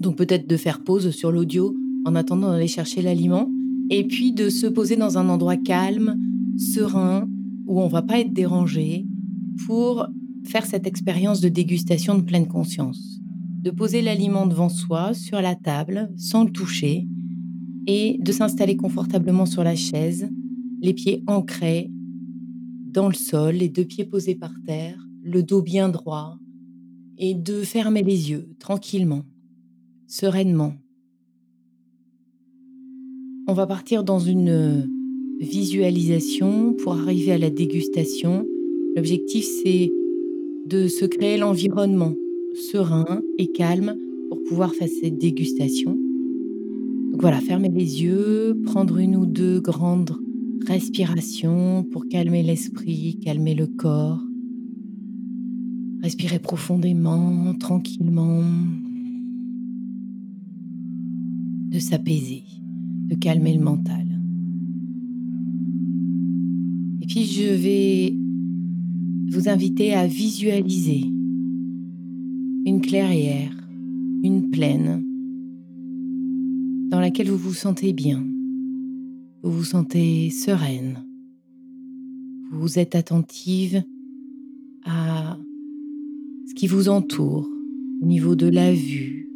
Donc peut-être de faire pause sur l'audio en attendant d'aller chercher l'aliment et puis de se poser dans un endroit calme, serein, où on va pas être dérangé, pour faire cette expérience de dégustation de pleine conscience. De poser l'aliment devant soi, sur la table, sans le toucher, et de s'installer confortablement sur la chaise, les pieds ancrés dans le sol, les deux pieds posés par terre, le dos bien droit, et de fermer les yeux tranquillement, sereinement, on va partir dans une visualisation pour arriver à la dégustation. L'objectif, c'est de se créer l'environnement serein et calme pour pouvoir faire cette dégustation. Donc voilà, fermez les yeux, prendre une ou deux grandes respirations pour calmer l'esprit, calmer le corps. Respirez profondément, tranquillement, de s'apaiser, de calmer le mental. Et puis je vais vous inviter à visualiser une clairière, une plaine dans laquelle vous vous sentez bien, vous vous sentez sereine, vous êtes attentive à ce qui vous entoure au niveau de la vue,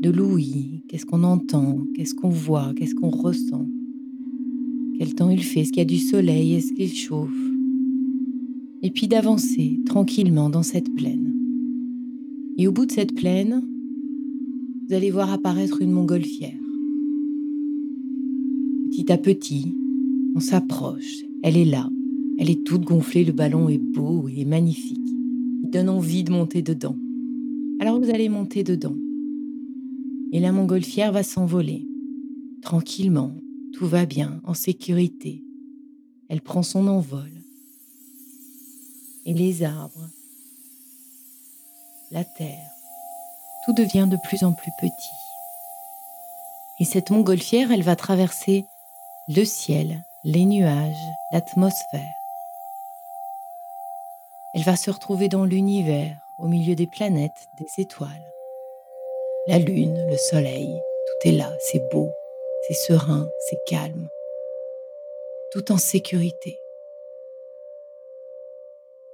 de l'ouïe, qu'est-ce qu'on entend, qu'est-ce qu'on voit, qu'est-ce qu'on ressent, quel temps il fait, est-ce qu'il y a du soleil, est-ce qu'il chauffe, et puis d'avancer tranquillement dans cette plaine. Et au bout de cette plaine, vous allez voir apparaître une montgolfière. Petit à petit, on s'approche, elle est là, elle est toute gonflée, le ballon est beau, il est magnifique. Il donne envie de monter dedans. Alors vous allez monter dedans. Et la montgolfière va s'envoler. Tranquillement, tout va bien, en sécurité. Elle prend son envol. Et les arbres, la terre, tout devient de plus en plus petit. Et cette montgolfière, elle va traverser le ciel, les nuages, l'atmosphère. Elle va se retrouver dans l'univers, au milieu des planètes, des étoiles. La lune, le soleil, tout est là, c'est beau, c'est serein, c'est calme, tout en sécurité.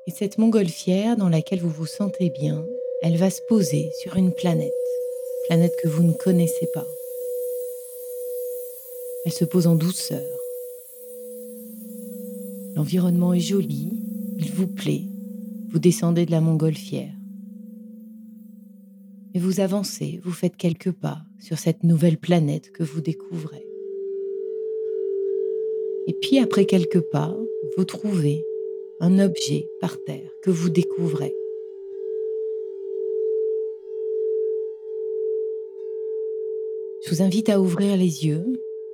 Et cette montgolfière dans laquelle vous vous sentez bien, elle va se poser sur une planète, planète que vous ne connaissez pas. Elle se pose en douceur. L'environnement est joli, il vous plaît. Vous descendez de la montgolfière. Et vous avancez, vous faites quelques pas sur cette nouvelle planète que vous découvrez. Et puis après quelques pas, vous trouvez un objet par terre que vous découvrez. Je vous invite à ouvrir les yeux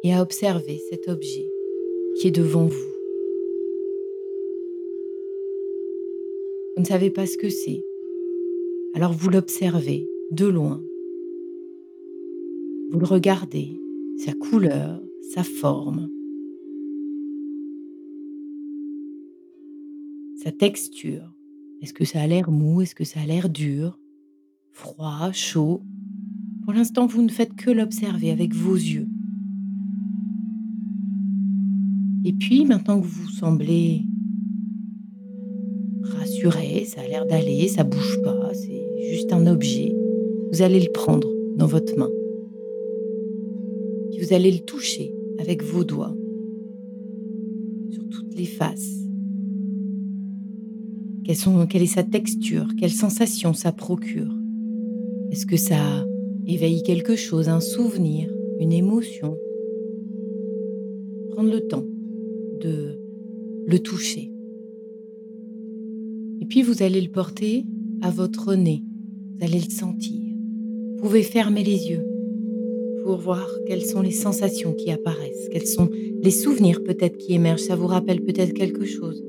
et à observer cet objet qui est devant vous. Vous ne savez pas ce que c'est, alors vous l'observez de loin. Vous le regardez, sa couleur, sa forme, sa texture. Est-ce que ça a l'air mou? Est-ce que ça a l'air dur? Froid Chaud Pour l'instant, vous ne faites que l'observer avec vos yeux. Et puis, maintenant que vous semblez rassuré, ça a l'air d'aller, ça bouge pas, c'est juste un objet, vous allez le prendre dans votre main. Vous allez le toucher avec vos doigts sur toutes les faces. quelle est sa texture? Quelle sensation ça procure? Est-ce que ça éveille quelque chose, un souvenir, une émotion? Prendre le temps de le toucher. Et puis vous allez le porter à votre nez. Vous allez le sentir. Pouvez fermer les yeux pour voir quelles sont les sensations qui apparaissent, quels sont les souvenirs peut-être qui émergent. Ça vous rappelle peut-être quelque chose,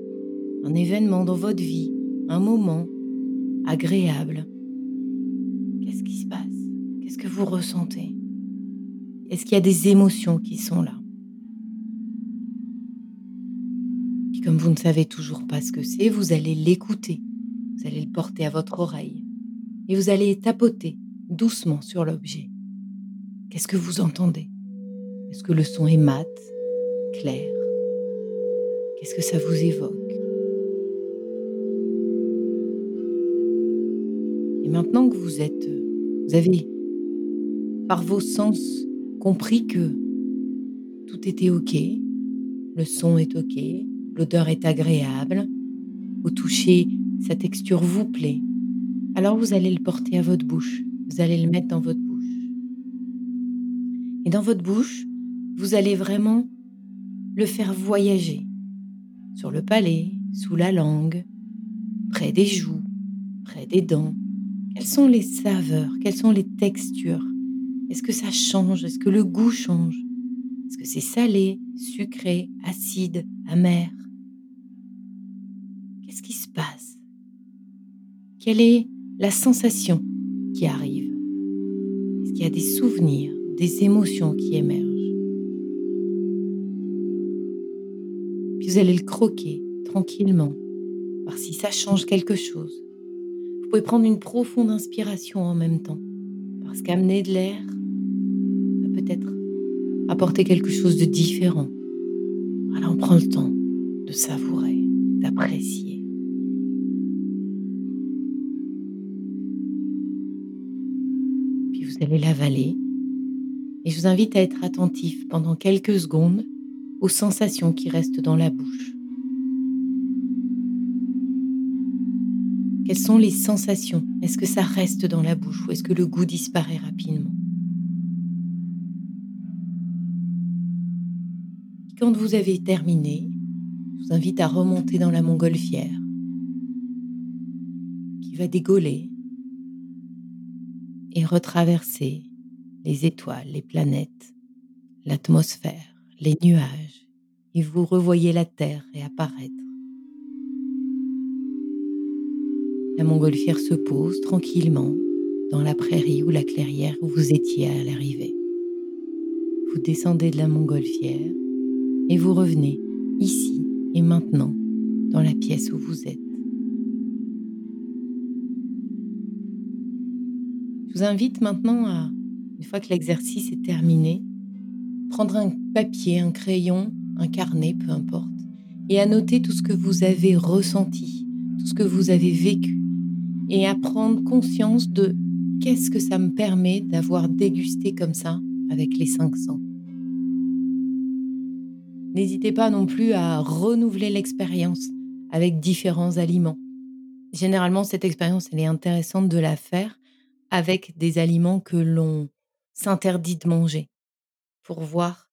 un événement dans votre vie, un moment agréable. Qu'est-ce qui se passe? Qu'est-ce que vous ressentez? Est-ce qu'il y a des émotions qui sont là? Comme vous ne savez toujours pas ce que c'est, vous allez l'écouter. Vous allez le porter à votre oreille. Et vous allez tapoter doucement sur l'objet. Qu'est-ce que vous entendez? Est-ce que le son est mat, clair? Qu'est-ce que ça vous évoque? Et maintenant que vous êtes, vous avez par vos sens compris que tout était OK, le son est OK, l'odeur est agréable, au toucher, sa texture vous plaît, alors vous allez le porter à votre bouche, vous allez le mettre dans votre bouche. Et dans votre bouche, vous allez vraiment le faire voyager sur le palais, sous la langue, près des joues, près des dents. Quelles sont les saveurs? Quelles sont les textures? Est-ce que ça change? Est-ce que le goût change? Est-ce que c'est salé, sucré, acide, amer? Qu'est-ce qui se passe? Quelle est la sensation qui arrive? Qu'il y a des souvenirs, des émotions qui émergent Puis vous allez le croquer tranquillement, voir si ça change quelque chose. Vous pouvez prendre une profonde inspiration en même temps, parce qu'amener de l'air va peut-être apporter quelque chose de différent. Alors on prend le temps de savourer, d'apprécier. Vous allez l'avaler. Et je vous invite à être attentif pendant quelques secondes aux sensations qui restent dans la bouche. Quelles sont les sensations? Est-ce que ça reste dans la bouche ou est-ce que le goût disparaît rapidement? Quand vous avez terminé, je vous invite à remonter dans la montgolfière qui va dégoler et retraverser les étoiles, les planètes, l'atmosphère les nuages et vous revoyez la terre réapparaître. La montgolfière se pose tranquillement dans la prairie ou la clairière où vous étiez à l'arrivée. Vous descendez de la montgolfière et vous revenez ici et maintenant dans la pièce où vous êtes. Vous invite maintenant à, une fois que l'exercice est terminé, prendre un papier, un crayon, un carnet, peu importe, et à noter tout ce que vous avez ressenti, tout ce que vous avez vécu, et à prendre conscience de qu'est-ce que ça me permet d'avoir dégusté comme ça avec les cinq sens. N'hésitez pas non plus à renouveler l'expérience avec différents aliments. Généralement, cette expérience, elle est intéressante de la faire avec des aliments que l'on s'interdit de manger pour voir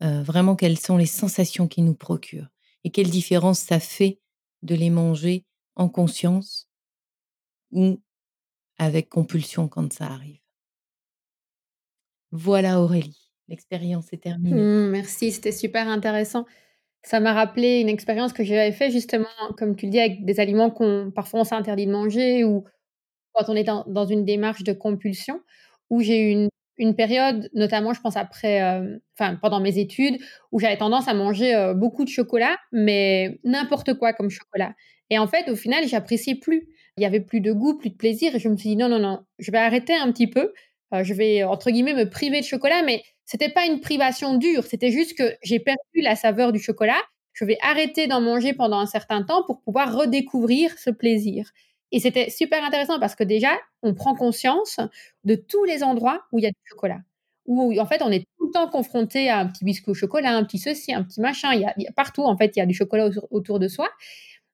vraiment quelles sont les sensations qu'ils nous procurent et quelle différence ça fait de les manger en conscience ou avec compulsion quand ça arrive. Voilà Aurélie, l'expérience est terminée. Mmh, merci, c'était super intéressant. Ça m'a rappelé une expérience que j'avais fait justement, comme tu le dis, avec des aliments qu'on parfois on s'interdit de manger ou quand on est dans, une démarche de compulsion, où j'ai eu une période, notamment, je pense après, euh, pendant mes études, où j'avais tendance à manger euh, beaucoup de chocolat, mais n'importe quoi comme chocolat. Et en fait, au final, j'appréciais plus. Il y avait plus de goût, plus de plaisir, et je me suis dit non, non, non, je vais arrêter un petit peu. Euh, je vais entre guillemets me priver de chocolat, mais c'était pas une privation dure. C'était juste que j'ai perdu la saveur du chocolat. Je vais arrêter d'en manger pendant un certain temps pour pouvoir redécouvrir ce plaisir. Et c'était super intéressant parce que déjà, on prend conscience de tous les endroits où il y a du chocolat. Où en fait, on est tout le temps confronté à un petit biscuit au chocolat, un petit ceci, un petit machin. Il y a, partout, en fait, il y a du chocolat autour, de soi.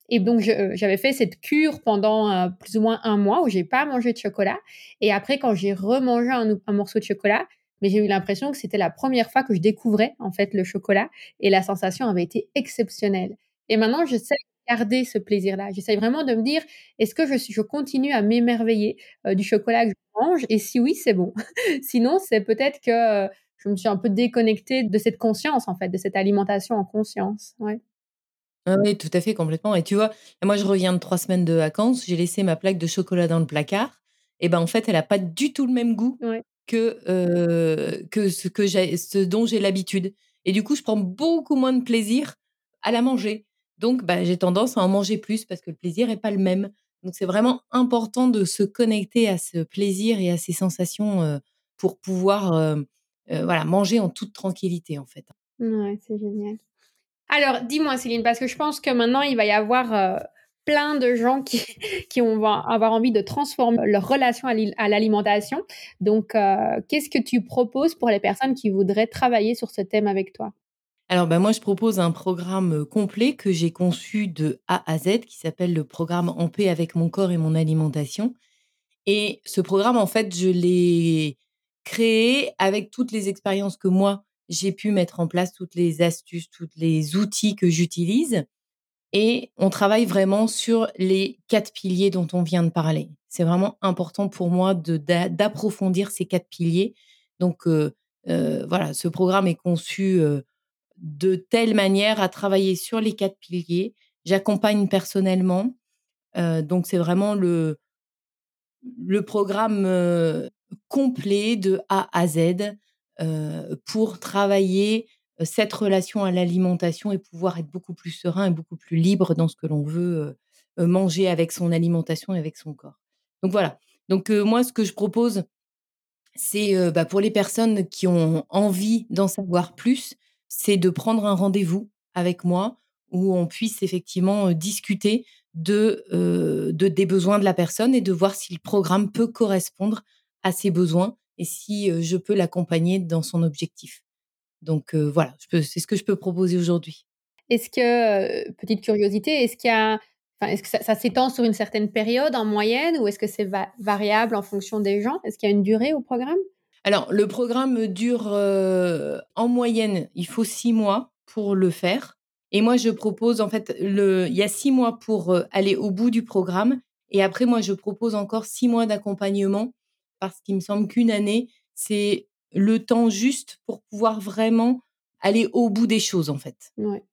Et donc, euh, j'avais fait cette cure pendant euh, plus ou moins un mois où j'ai pas mangé de chocolat. Et après, quand j'ai remangé un, un, morceau de chocolat, mais j'ai eu l'impression que c'était la première fois que je découvrais en fait le chocolat et la sensation avait été exceptionnelle. Et maintenant, je sais garder ce plaisir-là. J'essaye vraiment de me dire, est-ce que je, je continue à m'émerveiller euh, du chocolat que je mange? Et si oui, c'est bon. Sinon, c'est peut-être que euh, je me suis un peu déconnectée de cette conscience, en fait, de cette alimentation en conscience. Ouais. Ah oui, tout à fait, complètement. Et tu vois, moi, je reviens de trois semaines de vacances, j'ai laissé ma plaque de chocolat dans le placard. Et ben en fait, elle n'a pas du tout le même goût que, euh, que ce, que ce dont j'ai l'habitude. Et du coup, je prends beaucoup moins de plaisir à la manger. Donc, bah, j'ai tendance à en manger plus parce que le plaisir n'est pas le même. Donc, c'est vraiment important de se connecter à ce plaisir et à ces sensations pour pouvoir voilà, manger en toute tranquillité, en fait. Ouais, c'est génial. Alors, dis-moi, Céline, parce que je pense que maintenant, il va y avoir plein de gens qui, qui vont avoir envie de transformer leur relation à l'alimentation. Donc, qu'est-ce que tu proposes pour les personnes qui voudraient travailler sur ce thème avec toi? Alors, bah, moi, je propose un programme complet que j'ai conçu de A à Z, qui s'appelle le programme En paix avec mon corps et mon alimentation. Et ce programme, en fait, je l'ai créé avec toutes les expériences que moi, j'ai pu mettre en place toutes les astuces, tous les outils que j'utilise. Et on travaille vraiment sur les quatre piliers dont on vient de parler. C'est vraiment important pour moi d'approfondir ces quatre piliers. Donc voilà, ce programme est conçu de telle manière à travailler sur les quatre piliers. J'accompagne personnellement. donc c'est vraiment le, le programme complet de A à Z pour travailler cette relation à l'alimentation et pouvoir être beaucoup plus serein et beaucoup plus libre dans ce que l'on veut manger avec son alimentation et avec son corps. Donc voilà. Donc moi, ce que je propose, c'est bah, pour les personnes qui ont envie d'en savoir plus, c'est de prendre un rendez-vous avec moi où on puisse effectivement discuter de, de, des besoins de la personne et de voir si le programme peut correspondre à ses besoins et si je peux l'accompagner dans son objectif. Donc voilà, c'est ce que je peux proposer aujourd'hui. Est-ce que, petite curiosité, est-ce qu'il y a, est-ce que ça, s'étend sur une certaine période en moyenne ou est-ce que c'est variable en fonction des gens? Est-ce qu'il y a une durée au programme? Alors, le programme dure en moyenne, il faut six mois pour le faire. Et moi, je propose, en fait, le, il y a six mois pour aller au bout du programme. Et après, moi, je propose encore six mois d'accompagnement parce qu'il me semble qu'une année, c'est le temps juste pour pouvoir vraiment aller au bout des choses, en fait. Ouais.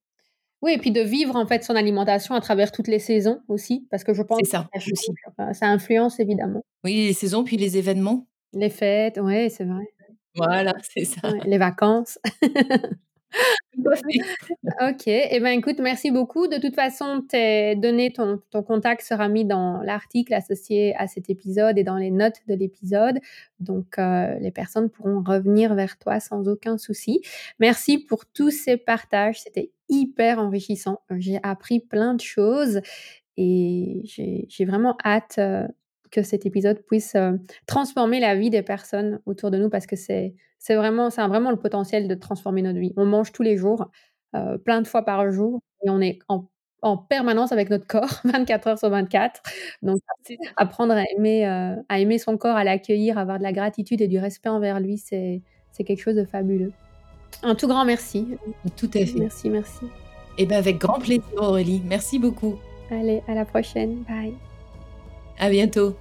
Oui, et puis de vivre en fait son alimentation à travers toutes les saisons aussi, parce que je pense ça, que ça, ça influence évidemment. Oui, les saisons, puis les événements. Les fêtes, oui, c'est vrai. Voilà, c'est ça. les vacances. ok, et eh ben écoute, merci beaucoup. De toute façon, tes données, ton, ton contact sera mis dans l'article associé à cet épisode et dans les notes de l'épisode. Donc, euh, les personnes pourront revenir vers toi sans aucun souci. Merci pour tous ces partages. C'était hyper enrichissant. J'ai appris plein de choses et j'ai vraiment hâte euh, que cet épisode puisse euh, transformer la vie des personnes autour de nous parce que c'est c'est vraiment, ça a vraiment le potentiel de transformer notre vie. On mange tous les jours, euh, plein de fois par jour, et on est en, permanence avec notre corps, 24 heures sur 24. Donc, apprendre à aimer, euh, à aimer son corps, à l'accueillir, avoir de la gratitude et du respect envers lui, c'est quelque chose de fabuleux. Un tout grand merci. Tout à fait. Merci, merci. Et eh bien, avec grand plaisir, Aurélie. Merci beaucoup. Allez, à la prochaine. Bye. À bientôt.